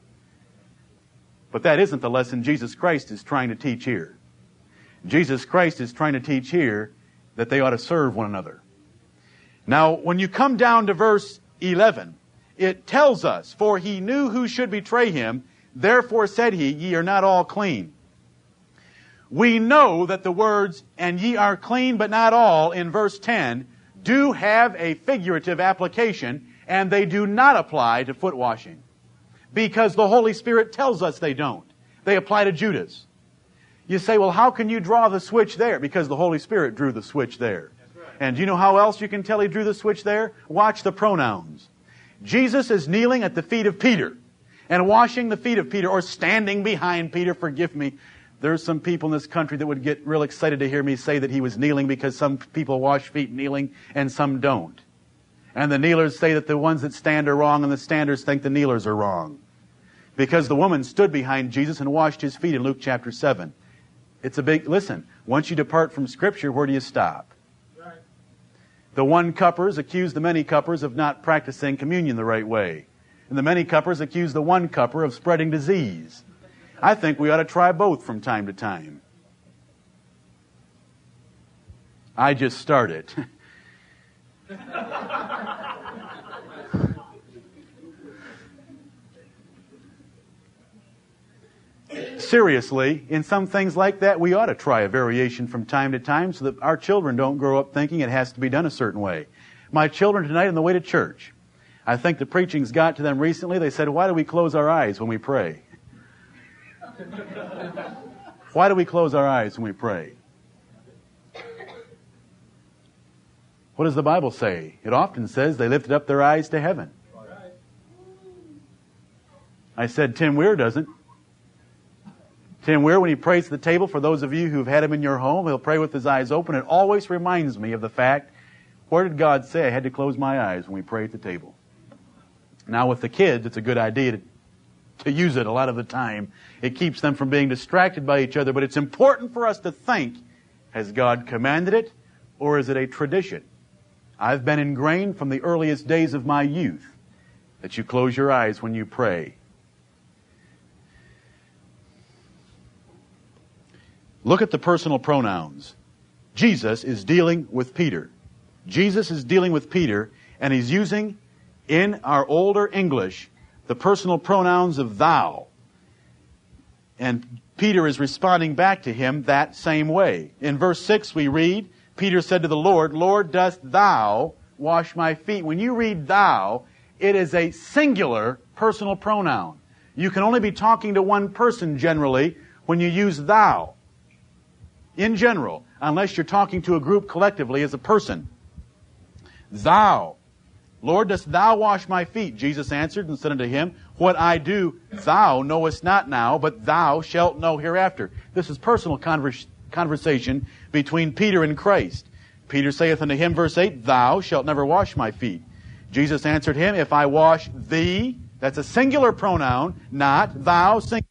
But that isn't the lesson Jesus Christ is trying to teach here. Jesus Christ is trying to teach here that they ought to serve one another. Now, when you come down to verse 11, it tells us, For he knew who should betray him, therefore said he, Ye are not all clean. We know that the words, and ye are clean but not all, in verse 10, do have a figurative application, and they do not apply to foot washing. Because the Holy Spirit tells us they don't. They apply to Judas. You say, well, how can you draw the switch there? Because the Holy Spirit drew the switch there. Right. And do you know how else you can tell he drew the switch there? Watch the pronouns. Jesus is kneeling at the feet of Peter and washing the feet of Peter or standing behind Peter. Forgive me. There's some people in this country that would get real excited to hear me say that he was kneeling because some people wash feet kneeling and some don't. And the kneelers say that the ones that stand are wrong and the standers think the kneelers are wrong. Because the woman stood behind Jesus and washed his feet in Luke chapter 7. It's a big, listen, once you depart from scripture, where do you stop? The one cuppers accuse the many cuppers of not practicing communion the right way. And the many cuppers accuse the one cupper of spreading disease. I think we ought to try both from time to time. I just started. Seriously, in some things like that, we ought to try a variation from time to time so that our children don't grow up thinking it has to be done a certain way. My children tonight on the way to church, I think the preaching's got to them recently. They said, Why do we close our eyes when we pray? Why do we close our eyes when we pray? What does the Bible say? It often says they lifted up their eyes to heaven. I said Tim Weir doesn't. Tim Weir, when he prays at the table, for those of you who've had him in your home, he'll pray with his eyes open. It always reminds me of the fact, where did God say I had to close my eyes when we pray at the table? Now with the kids, it's a good idea to, to use it a lot of the time. It keeps them from being distracted by each other, but it's important for us to think, has God commanded it, or is it a tradition? I've been ingrained from the earliest days of my youth that you close your eyes when you pray. Look at the personal pronouns. Jesus is dealing with Peter. Jesus is dealing with Peter, and he's using in our older English the personal pronouns of thou. And Peter is responding back to him that same way. In verse 6 we read, Peter said to the Lord, Lord, dost thou wash my feet? When you read thou, it is a singular personal pronoun. You can only be talking to one person generally when you use thou. In general, unless you're talking to a group collectively as a person. Thou. Lord, dost thou wash my feet? Jesus answered and said unto him, What I do, thou knowest not now, but thou shalt know hereafter. This is personal conversation conversation between Peter and Christ. Peter saith unto him, verse 8, Thou shalt never wash my feet. Jesus answered him, If I wash thee, that's a singular pronoun, not thou, singular.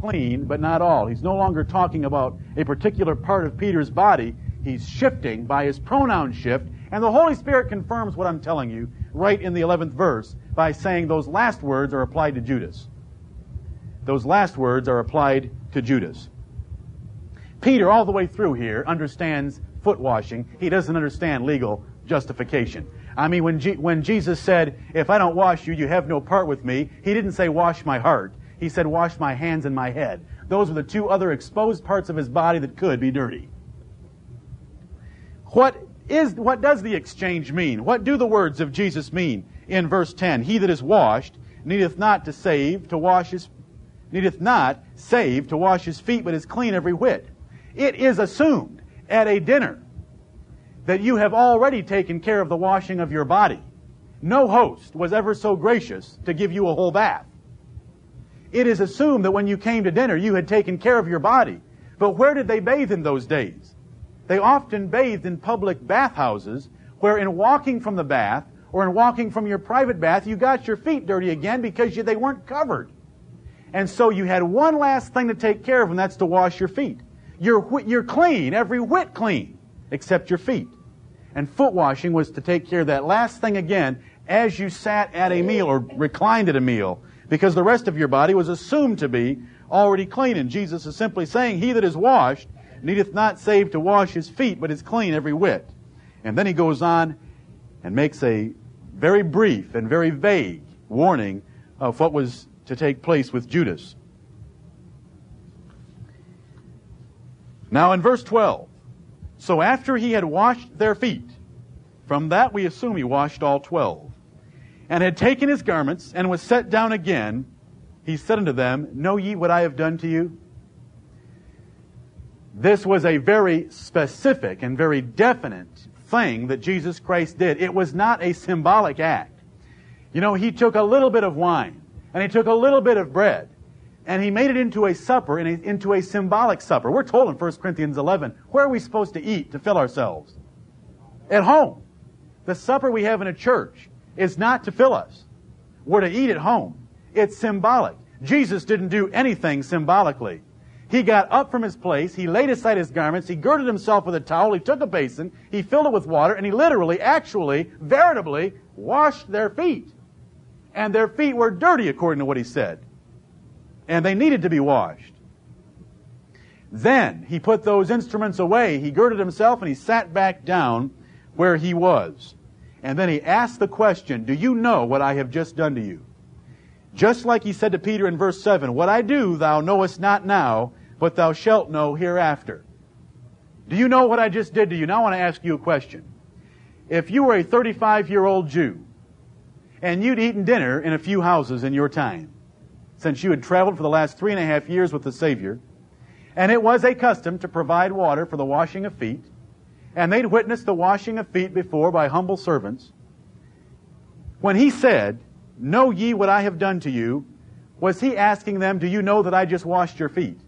Clean, but not all. He's no longer talking about a particular part of Peter's body. He's shifting by his pronoun shift, and the Holy Spirit confirms what I'm telling you right in the 11th verse by saying those last words are applied to Judas. Those last words are applied to Judas. Peter, all the way through here, understands foot washing. He doesn't understand legal justification. I mean, when, G- when Jesus said, If I don't wash you, you have no part with me, he didn't say, Wash my heart. He said, Wash my hands and my head. Those were the two other exposed parts of his body that could be dirty. What is, what does the exchange mean? What do the words of Jesus mean in verse 10? He that is washed needeth not to save to wash his, needeth not save to wash his feet, but is clean every whit. It is assumed at a dinner that you have already taken care of the washing of your body. No host was ever so gracious to give you a whole bath. It is assumed that when you came to dinner, you had taken care of your body. But where did they bathe in those days? They often bathed in public bathhouses where in walking from the bath or in walking from your private bath, you got your feet dirty again because you, they weren't covered. And so you had one last thing to take care of, and that's to wash your feet. You're, you're clean, every whit clean, except your feet. And foot washing was to take care of that last thing again as you sat at a meal or reclined at a meal, because the rest of your body was assumed to be already clean. And Jesus is simply saying, He that is washed needeth not save to wash his feet, but is clean every whit. And then he goes on and makes a very brief and very vague warning of what was to take place with Judas. Now in verse 12, so after he had washed their feet, from that we assume he washed all twelve, and had taken his garments and was set down again, he said unto them, Know ye what I have done to you? This was a very specific and very definite thing that Jesus Christ did. It was not a symbolic act. You know, he took a little bit of wine and he took a little bit of bread and he made it into a supper, into a symbolic supper. We're told in 1 Corinthians 11, where are we supposed to eat to fill ourselves? At home. The supper we have in a church is not to fill us. We're to eat at home. It's symbolic. Jesus didn't do anything symbolically. He got up from his place, he laid aside his garments, he girded himself with a towel, he took a basin, he filled it with water, and he literally, actually, veritably washed their feet. And their feet were dirty according to what he said and they needed to be washed. Then he put those instruments away. He girded himself and he sat back down where he was. And then he asked the question, Do you know what I have just done to you? Just like he said to Peter in verse 7, What I do thou knowest not now, but thou shalt know hereafter. Do you know what I just did to you? Now I want to ask you a question. If you were a 35 year old Jew, and you'd eaten dinner in a few houses in your time, since you had traveled for the last three and a half years with the Savior. And it was a custom to provide water for the washing of feet. And they'd witnessed the washing of feet before by humble servants. When he said, Know ye what I have done to you, was he asking them, Do you know that I just washed your feet?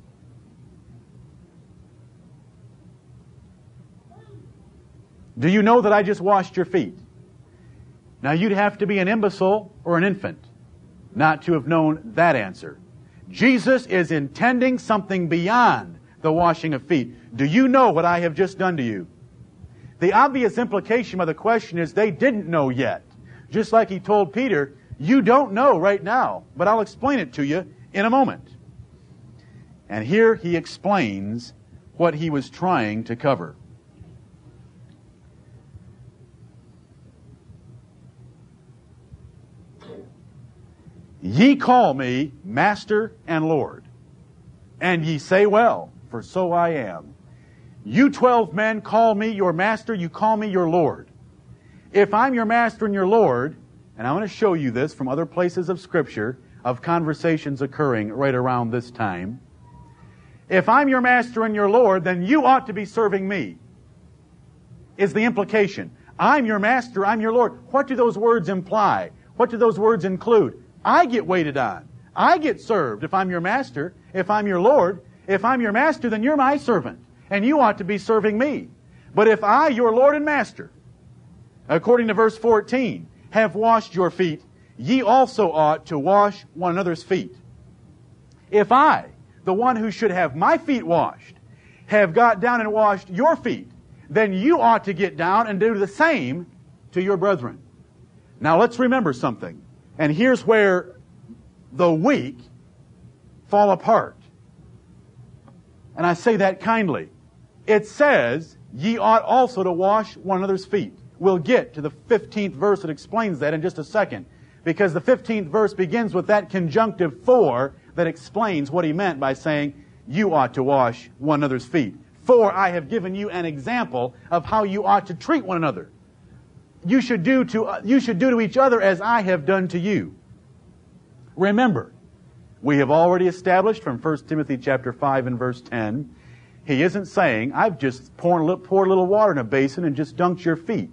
Do you know that I just washed your feet? Now you'd have to be an imbecile or an infant not to have known that answer. Jesus is intending something beyond the washing of feet. Do you know what I have just done to you? The obvious implication of the question is they didn't know yet. Just like he told Peter, you don't know right now, but I'll explain it to you in a moment. And here he explains what he was trying to cover. Ye call me Master and Lord, and ye say well, for so I am. You twelve men call me your Master, you call me your Lord. If I'm your Master and your Lord, and I want to show you this from other places of Scripture, of conversations occurring right around this time. If I'm your Master and your Lord, then you ought to be serving me, is the implication. I'm your Master, I'm your Lord. What do those words imply? What do those words include? I get waited on. I get served if I'm your master, if I'm your Lord. If I'm your master, then you're my servant, and you ought to be serving me. But if I, your Lord and master, according to verse 14, have washed your feet, ye also ought to wash one another's feet. If I, the one who should have my feet washed, have got down and washed your feet, then you ought to get down and do the same to your brethren. Now let's remember something. And here's where the weak fall apart. And I say that kindly. It says, ye ought also to wash one another's feet. We'll get to the 15th verse that explains that in just a second. Because the 15th verse begins with that conjunctive for that explains what he meant by saying, you ought to wash one another's feet. For I have given you an example of how you ought to treat one another. You should do to, uh, you should do to each other as I have done to you. Remember, we have already established from 1 Timothy chapter 5 and verse 10, he isn't saying, I've just poured, poured a little water in a basin and just dunked your feet.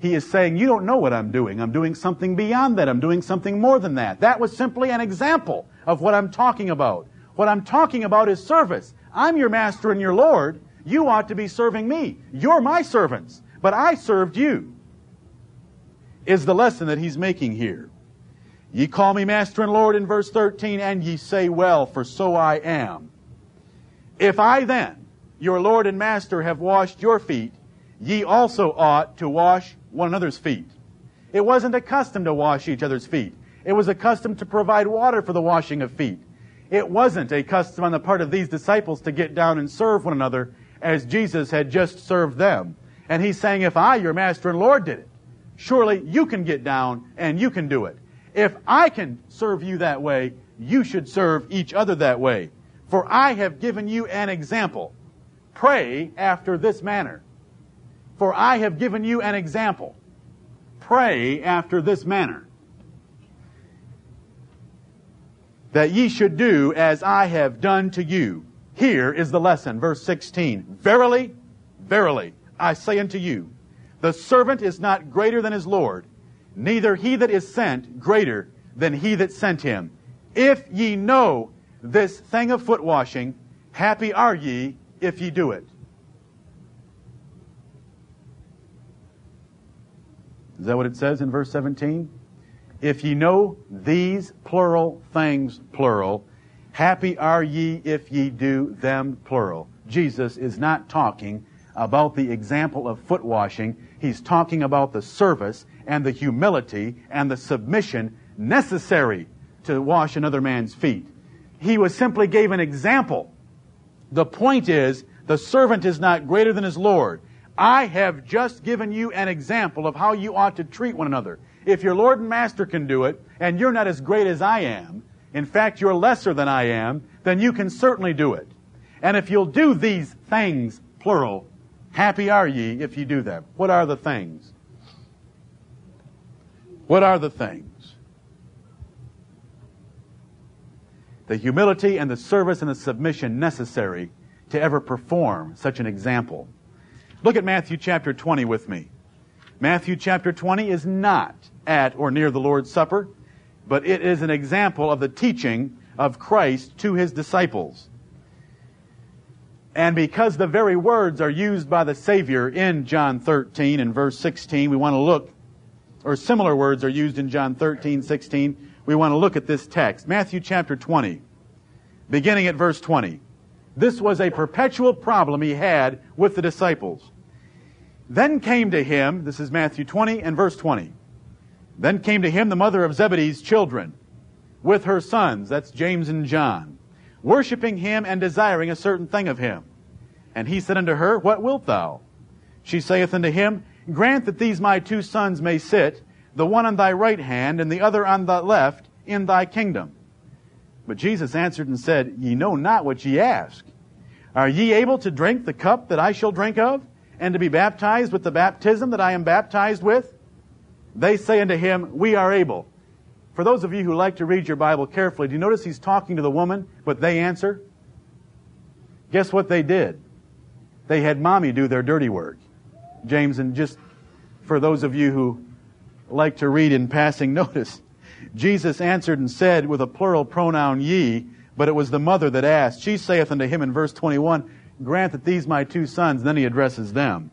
He is saying, you don't know what I'm doing. I'm doing something beyond that. I'm doing something more than that. That was simply an example of what I'm talking about. What I'm talking about is service. I'm your master and your Lord. You ought to be serving me. You're my servants, but I served you. Is the lesson that he's making here. Ye call me master and Lord in verse 13, and ye say, Well, for so I am. If I then, your Lord and master, have washed your feet, ye also ought to wash one another's feet. It wasn't a custom to wash each other's feet. It was a custom to provide water for the washing of feet. It wasn't a custom on the part of these disciples to get down and serve one another as Jesus had just served them. And he's saying, if I, your master and Lord, did it, surely you can get down and you can do it. If I can serve you that way, you should serve each other that way. For I have given you an example. Pray after this manner. For I have given you an example. Pray after this manner. That ye should do as I have done to you. Here is the lesson, verse 16. Verily, verily, I say unto you, the servant is not greater than his Lord, neither he that is sent greater than he that sent him. If ye know this thing of foot washing, happy are ye if ye do it. Is that what it says in verse 17? If ye know these plural things, plural, happy are ye if ye do them, plural. Jesus is not talking about the example of foot washing. He's talking about the service and the humility and the submission necessary to wash another man's feet. He was simply gave an example. The point is, the servant is not greater than his Lord. I have just given you an example of how you ought to treat one another. If your Lord and Master can do it, and you're not as great as I am, in fact, you're lesser than I am, then you can certainly do it. And if you'll do these things, plural, happy are ye if you do them. What are the things? What are the things? The humility and the service and the submission necessary to ever perform such an example. Look at Matthew chapter 20 with me. Matthew chapter 20 is not at or near the Lord's Supper, but it is an example of the teaching of Christ to his disciples. And because the very words are used by the Savior in John 13 and verse 16, we want to look or similar words are used in John 13, 16. We want to look at this text. Matthew chapter 20, beginning at verse 20. This was a perpetual problem he had with the disciples. Then came to him, this is Matthew 20 and verse 20. Then came to him the mother of Zebedee's children with her sons, that's James and John, worshiping him and desiring a certain thing of him. And he said unto her, What wilt thou? She saith unto him, Grant that these my two sons may sit, the one on thy right hand and the other on the left, in thy kingdom. But Jesus answered and said, Ye know not what ye ask. Are ye able to drink the cup that I shall drink of, and to be baptized with the baptism that I am baptized with? They say unto him, We are able. For those of you who like to read your Bible carefully, do you notice he's talking to the woman, but they answer? Guess what they did? They had mommy do their dirty work. James, and just for those of you who like to read in passing notice, Jesus answered and said with a plural pronoun ye, but it was the mother that asked. She saith unto him in verse 21, Grant that these my two sons, then he addresses them.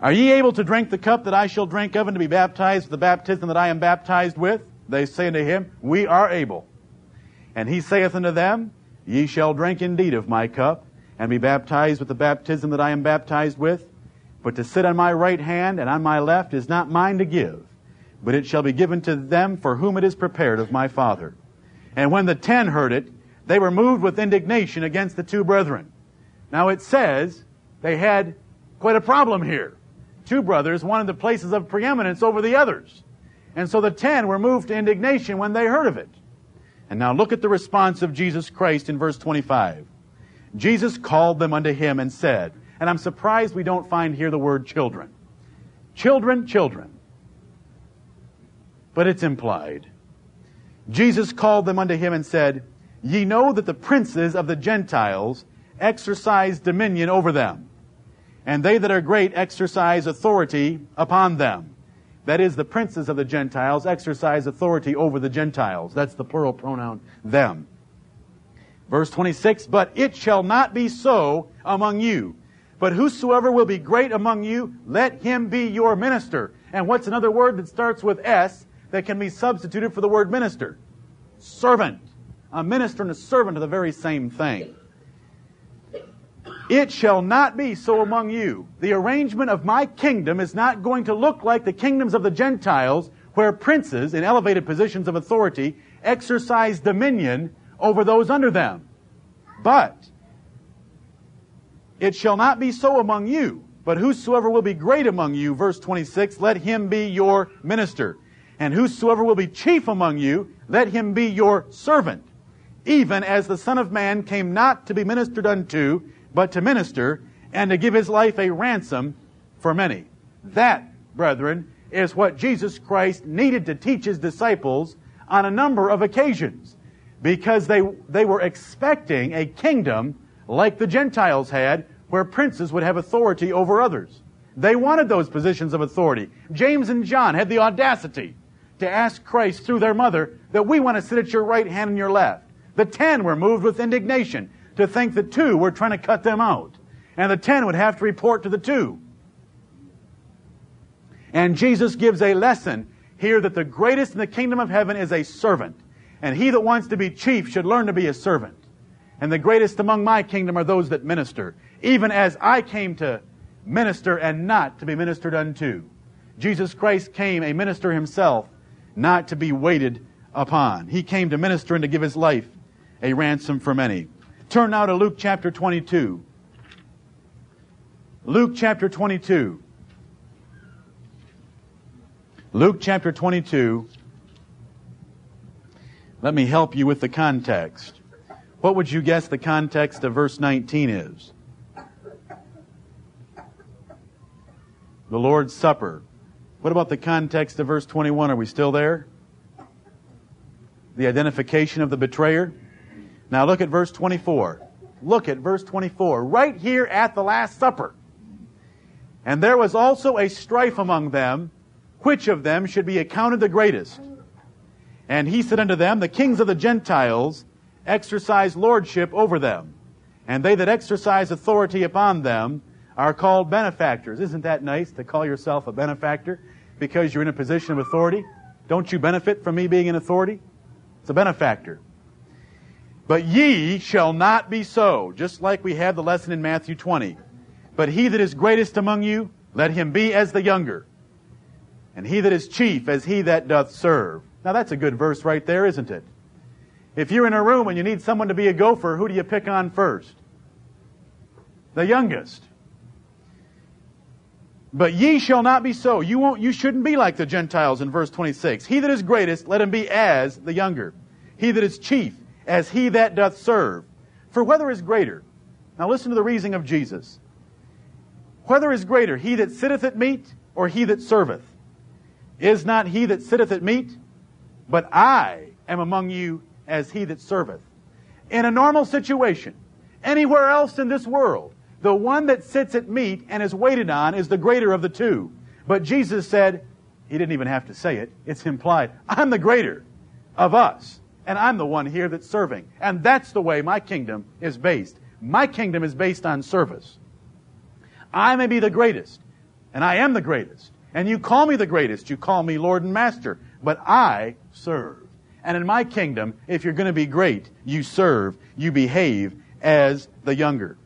Are ye able to drink the cup that I shall drink of and to be baptized with the baptism that I am baptized with? They say unto him, We are able. And he saith unto them, Ye shall drink indeed of my cup, and be baptized with the baptism that I am baptized with. But to sit on my right hand and on my left is not mine to give, but it shall be given to them for whom it is prepared of my Father. And when the ten heard it, they were moved with indignation against the two brethren. Now it says they had quite a problem here. Two brothers wanted the places of preeminence over the others. And so the ten were moved to indignation when they heard of it. And now look at the response of Jesus Christ in verse 25. Jesus called them unto him and said, and I'm surprised we don't find here the word children. Children, children. But it's implied. Jesus called them unto him and said, Ye know that the princes of the Gentiles exercise dominion over them, and they that are great exercise authority upon them. That is, the princes of the Gentiles exercise authority over the Gentiles. That's the plural pronoun, them. Verse 26, But it shall not be so among you. But whosoever will be great among you, let him be your minister. And what's another word that starts with S that can be substituted for the word minister? Servant. A minister and a servant are the very same thing. It shall not be so among you. The arrangement of my kingdom is not going to look like the kingdoms of the Gentiles, where princes in elevated positions of authority exercise dominion over those under them. But it shall not be so among you. But whosoever will be great among you, verse 26, let him be your minister. And whosoever will be chief among you, let him be your servant. Even as the Son of Man came not to be ministered unto, but to minister and to give his life a ransom for many. That, brethren, is what Jesus Christ needed to teach his disciples on a number of occasions because they, they were expecting a kingdom like the Gentiles had where princes would have authority over others. They wanted those positions of authority. James and John had the audacity to ask Christ through their mother that we want to sit at your right hand and your left. The ten were moved with indignation to think that two were trying to cut them out. And the ten would have to report to the two. And Jesus gives a lesson here that the greatest in the kingdom of heaven is a servant. And he that wants to be chief should learn to be a servant. And the greatest among my kingdom are those that minister, even as I came to minister and not to be ministered unto. Jesus Christ came a minister himself, not to be waited upon. He came to minister and to give his life a ransom for many. Turn now to Luke chapter 22. Luke chapter 22. Luke chapter 22. Let me help you with the context. What would you guess the context of verse 19 is? The Lord's Supper. What about the context of verse 21? Are we still there? The identification of the betrayer? Now look at verse 24. Look at verse 24. Right here at the Last Supper. And there was also a strife among them, which of them should be accounted the greatest. And he said unto them, The kings of the Gentiles exercise lordship over them, and they that exercise authority upon them are called benefactors. Isn't that nice to call yourself a benefactor because you're in a position of authority? Don't you benefit from me being in authority? It's a benefactor. But ye shall not be so, just like we had the lesson in Matthew 20. But he that is greatest among you, let him be as the younger. And he that is chief as he that doth serve. Now that's a good verse right there, isn't it? If you're in a room and you need someone to be a gopher, who do you pick on first? The youngest. But ye shall not be so. You won't, you shouldn't be like the Gentiles in verse 26. He that is greatest, let him be as the younger. He that is chief, as he that doth serve. For whether is greater? Now listen to the reasoning of Jesus. Whether is greater, he that sitteth at meat or he that serveth? Is not he that sitteth at meat? But I am among you as he that serveth. In a normal situation, anywhere else in this world, the one that sits at meat and is waited on is the greater of the two. But Jesus said, he didn't even have to say it, it's implied, I'm the greater of us and I'm the one here that's serving. And that's the way my kingdom is based. My kingdom is based on service. I may be the greatest, and I am the greatest. And you call me the greatest. You call me Lord and Master. But I serve. And in my kingdom, if you're going to be great, you serve, you behave as the younger.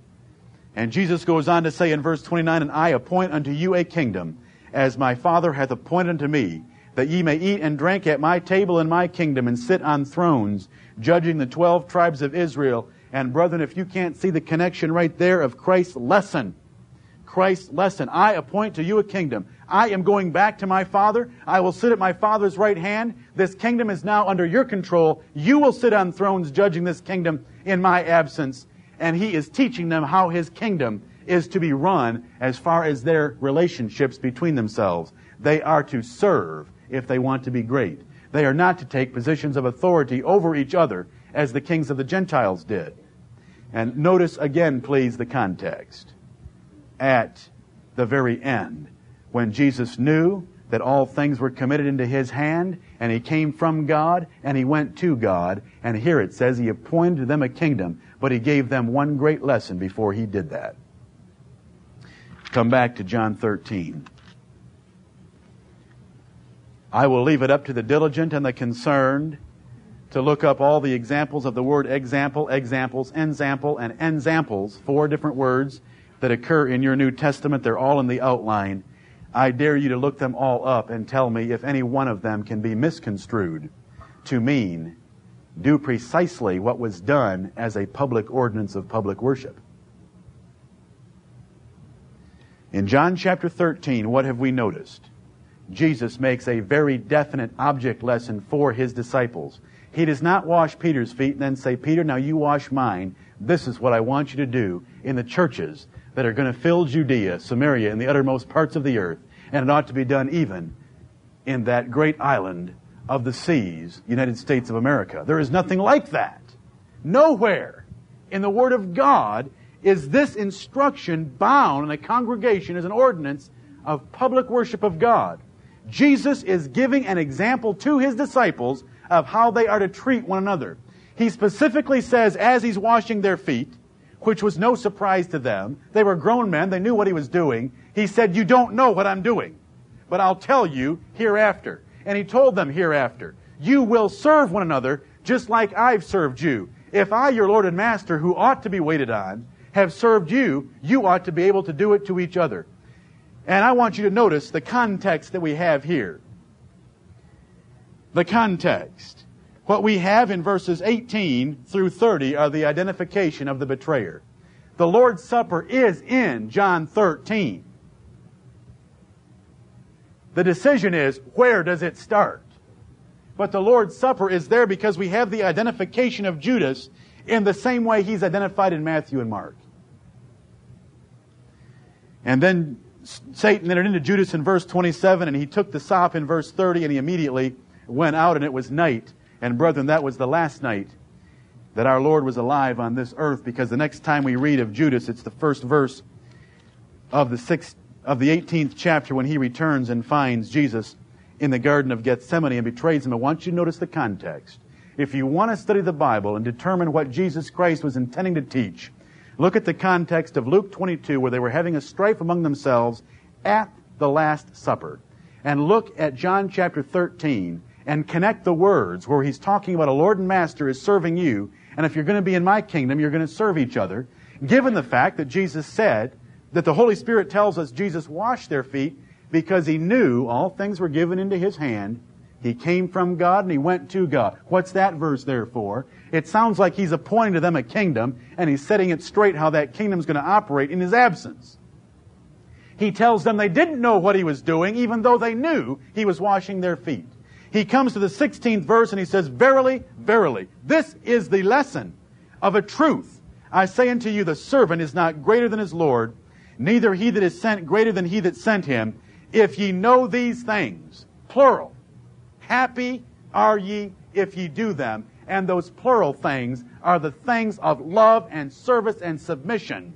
And Jesus goes on to say in verse 29, And I appoint unto you a kingdom, as my Father hath appointed unto me, that ye may eat and drink at my table in my kingdom, and sit on thrones, judging the twelve tribes of Israel. And brethren, if you can't see the connection right there of Christ's lesson, Christ's lesson, I appoint to you a kingdom. I am going back to my Father. I will sit at my Father's right hand. This kingdom is now under your control. You will sit on thrones judging this kingdom in my absence. And He is teaching them how His kingdom is to be run as far as their relationships between themselves. They are to serve if they want to be great. They are not to take positions of authority over each other as the kings of the Gentiles did. And notice again, please, the context. At the very end, when Jesus knew that all things were committed into his hand, and he came from God, and he went to God, and here it says he appointed them a kingdom, but he gave them one great lesson before he did that. Come back to John 13. I will leave it up to the diligent and the concerned to look up all the examples of the word example, examples, ensample, and ensamples, four different words that occur in your New Testament. They're all in the outline. I dare you to look them all up and tell me if any one of them can be misconstrued to mean do precisely what was done as a public ordinance of public worship. In John chapter 13, what have we noticed? Jesus makes a very definite object lesson for his disciples. He does not wash Peter's feet and then say, Peter, now you wash mine. This is what I want you to do in the churches that are going to fill Judea, Samaria, and the uttermost parts of the earth. And it ought to be done even in that great island of the seas, United States of America. There is nothing like that. Nowhere in the Word of God is this instruction bound in a congregation as an ordinance of public worship of God. Jesus is giving an example to his disciples of how they are to treat one another. He specifically says, as he's washing their feet, which was no surprise to them, they were grown men, they knew what he was doing. He said, You don't know what I'm doing, but I'll tell you hereafter. And he told them hereafter, You will serve one another just like I've served you. If I, your Lord and Master, who ought to be waited on, have served you, you ought to be able to do it to each other. And I want you to notice the context that we have here. The context. What we have in verses 18 through 30 are the identification of the betrayer. The Lord's Supper is in John 13. The decision is, where does it start? But the Lord's Supper is there because we have the identification of Judas in the same way he's identified in Matthew and Mark. And then Satan entered into Judas in verse 27, and he took the sop in verse 30, and he immediately went out, and it was night. And brethren, that was the last night that our Lord was alive on this earth, because the next time we read of Judas, it's the first verse of the sixth, of the 18th chapter when he returns and finds Jesus in the Garden of Gethsemane and betrays him. I want you to notice the context. If you want to study the Bible and determine what Jesus Christ was intending to teach, Look at the context of Luke 22 where they were having a strife among themselves at the Last Supper. And look at John chapter 13 and connect the words where he's talking about a Lord and Master is serving you. And if you're going to be in my kingdom, you're going to serve each other. Given the fact that Jesus said that the Holy Spirit tells us Jesus washed their feet because he knew all things were given into his hand. He came from God and he went to God. What's that verse there for? It sounds like he's appointing to them a kingdom and he's setting it straight how that kingdom's going to operate in his absence. He tells them they didn't know what he was doing, even though they knew he was washing their feet. He comes to the 16th verse and he says, Verily, verily, this is the lesson of a truth. I say unto you, the servant is not greater than his Lord, neither he that is sent greater than he that sent him. If ye know these things, plural, happy are ye if ye do them and those plural things are the things of love and service and submission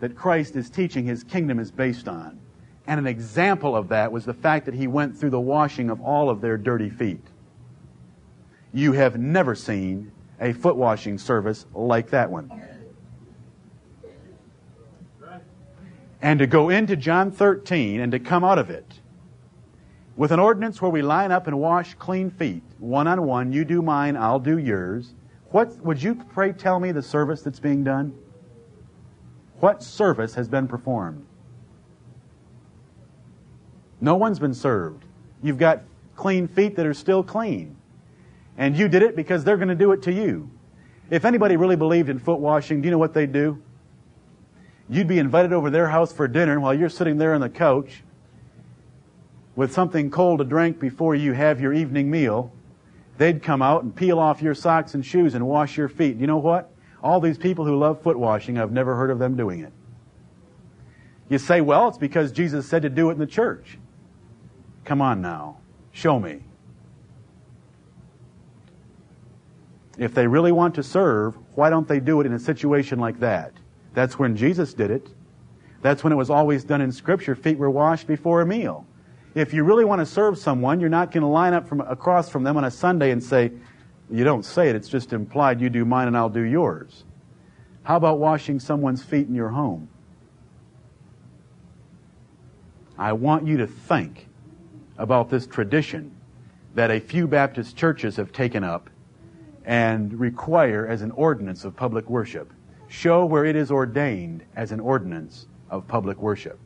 that Christ is teaching his kingdom is based on. And an example of that was the fact that he went through the washing of all of their dirty feet. You have never seen a foot washing service like that one. And to go into John 13 and to come out of it with an ordinance where we line up and wash clean feet, one on one, you do mine, I'll do yours, what would you pray tell me the service that's being done? What service has been performed? No one's been served. You've got clean feet that are still clean. And you did it because they're going to do it to you. If anybody really believed in foot washing, do you know what they'd do? You'd be invited over their house for dinner while you're sitting there on the couch with something cold to drink before you have your evening meal. They'd come out and peel off your socks and shoes and wash your feet. You know what? All these people who love foot washing, I've never heard of them doing it. You say, well, it's because Jesus said to do it in the church. Come on now. Show me. If they really want to serve, why don't they do it in a situation like that? That's when Jesus did it. That's when it was always done in Scripture. Feet were washed before a meal. If you really want to serve someone, you're not going to line up from across from them on a Sunday and say, you don't say it, it's just implied you do mine and I'll do yours. How about washing someone's feet in your home? I want you to think about this tradition that a few Baptist churches have taken up and require as an ordinance of public worship. Show where it is ordained as an ordinance of public worship.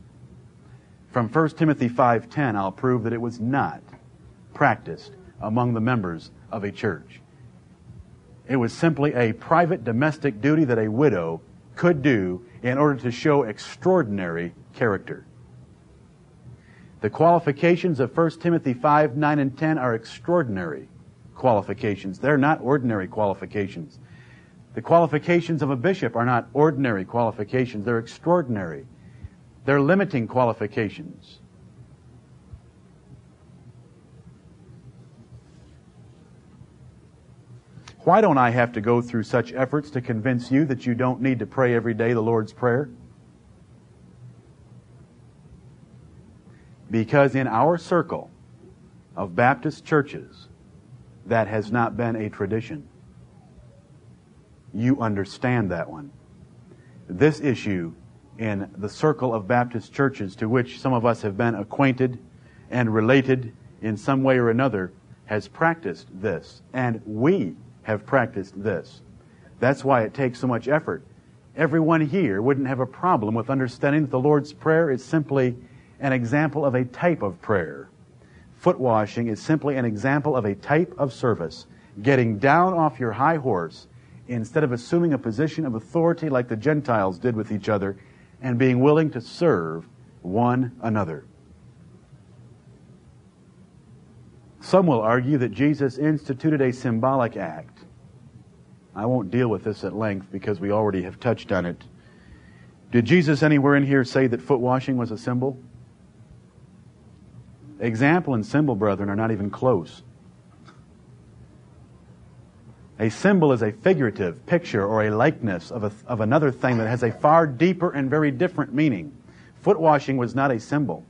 From 1 Timothy 5:10 I'll prove that it was not practiced among the members of a church. It was simply a private domestic duty that a widow could do in order to show extraordinary character. The qualifications of 1 Timothy 5, 9, and 10 are extraordinary qualifications. They're not ordinary qualifications. The qualifications of a bishop are not ordinary qualifications. They're extraordinary. They're limiting qualifications. Why don't I have to go through such efforts to convince you that you don't need to pray every day the Lord's Prayer? Because in our circle of Baptist churches, that has not been a tradition. You understand that one. This issue in the circle of Baptist churches to which some of us have been acquainted and related in some way or another has practiced this. And we have practiced this. That's why it takes so much effort. Everyone here wouldn't have a problem with understanding that the Lord's Prayer is simply an example of a type of prayer. Foot washing is simply an example of a type of service. Getting down off your high horse instead of assuming a position of authority like the Gentiles did with each other and being willing to serve one another. Some will argue that Jesus instituted a symbolic act. I won't deal with this at length because we already have touched on it. Did Jesus anywhere in here say that foot washing was a symbol? Example and symbol, brethren, are not even close. A symbol is a figurative picture or a likeness of, a, of another thing that has a far deeper and very different meaning. Foot washing was not a symbol.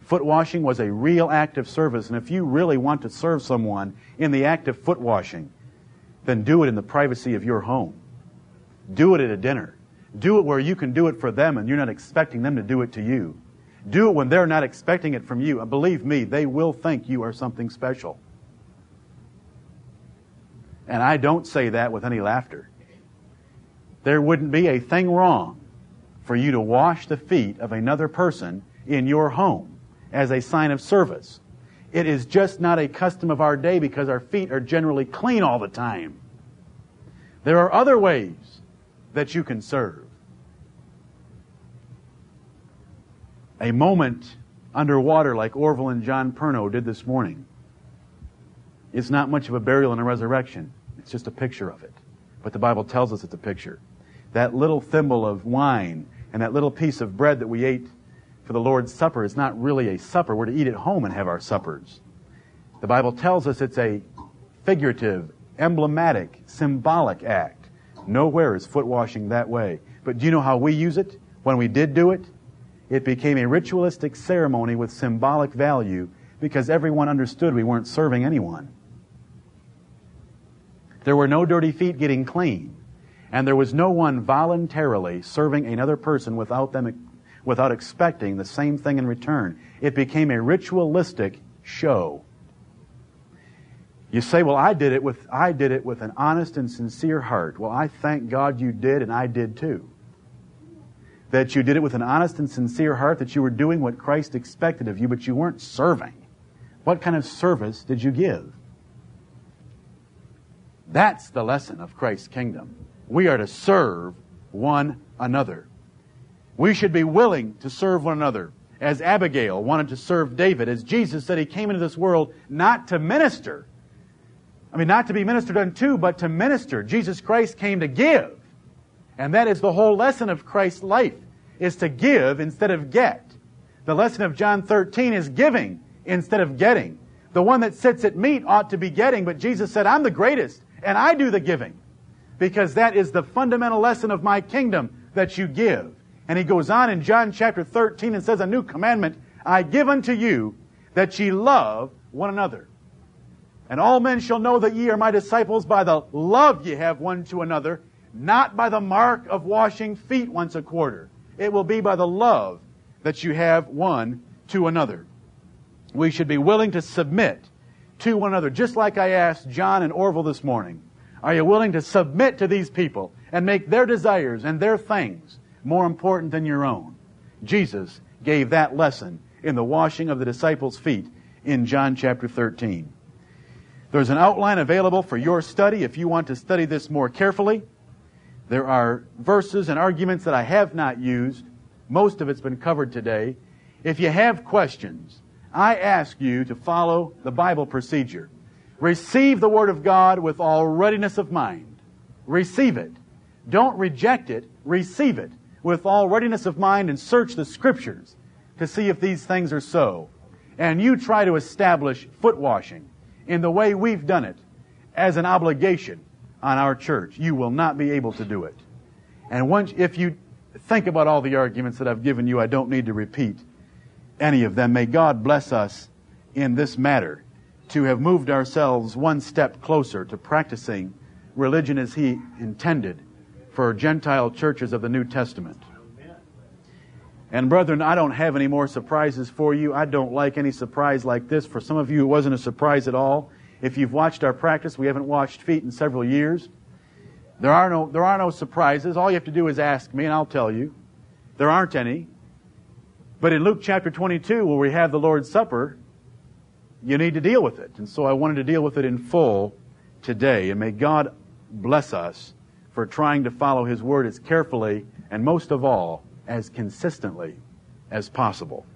Foot washing was a real act of service, and if you really want to serve someone in the act of foot washing, then do it in the privacy of your home. Do it at a dinner. Do it where you can do it for them and you're not expecting them to do it to you. Do it when they're not expecting it from you. And believe me, they will think you are something special. And I don't say that with any laughter. There wouldn't be a thing wrong for you to wash the feet of another person in your home as a sign of service. It is just not a custom of our day because our feet are generally clean all the time. There are other ways that you can serve. A moment underwater like Orville and John Perno did this morning. It's not much of a burial and a resurrection. It's just a picture of it. But the Bible tells us it's a picture. That little thimble of wine and that little piece of bread that we ate for the Lord's Supper is not really a supper. We're to eat at home and have our suppers. The Bible tells us it's a figurative, emblematic, symbolic act. Nowhere is foot washing that way. But do you know how we use it? When we did do it, it became a ritualistic ceremony with symbolic value because everyone understood we weren't serving anyone. There were no dirty feet getting clean, and there was no one voluntarily serving another person without them without expecting the same thing in return. It became a ritualistic show. You say, well, I did it with, I did it with an honest and sincere heart. Well, I thank God you did, and I did too. That you did it with an honest and sincere heart, that you were doing what Christ expected of you, but you weren't serving. What kind of service did you give? That's the lesson of Christ's kingdom. We are to serve one another. We should be willing to serve one another. As Abigail wanted to serve David, as Jesus said he came into this world not to minister. I mean, not to be ministered unto, but to minister. Jesus Christ came to give. And that is the whole lesson of Christ's life, is to give instead of get. The lesson of John 13 is giving instead of getting. The one that sits at meat ought to be getting, but Jesus said, I'm the greatest, and I do the giving. Because that is the fundamental lesson of my kingdom, that you give. And he goes on in John chapter 13 and says, A new commandment I give unto you, that ye love one another. And all men shall know that ye are my disciples by the love ye have one to another, not by the mark of washing feet once a quarter. It will be by the love that you have one to another. We should be willing to submit to one another, just like I asked John and Orville this morning. Are you willing to submit to these people and make their desires and their things more important than your own. Jesus gave that lesson in the washing of the disciples' feet in John chapter 13. There's an outline available for your study if you want to study this more carefully. There are verses and arguments that I have not used. Most of it's been covered today. If you have questions, I ask you to follow the Bible procedure. Receive the Word of God with all readiness of mind. Receive it. Don't reject it. Receive it with all readiness of mind and search the scriptures to see if these things are so. And you try to establish foot washing in the way we've done it as an obligation on our church. You will not be able to do it. And once, if you think about all the arguments that I've given you, I don't need to repeat any of them. May God bless us in this matter to have moved ourselves one step closer to practicing religion as He intended for Gentile churches of the New Testament. And brethren, I don't have any more surprises for you. I don't like any surprise like this. For some of you, it wasn't a surprise at all. If you've watched our practice, we haven't washed feet in several years. There are no, there are no surprises. All you have to do is ask me and I'll tell you. There aren't any. But in Luke chapter 22, where we have the Lord's Supper, you need to deal with it. And so I wanted to deal with it in full today. And may God bless us for trying to follow His Word as carefully and most of all as consistently as possible.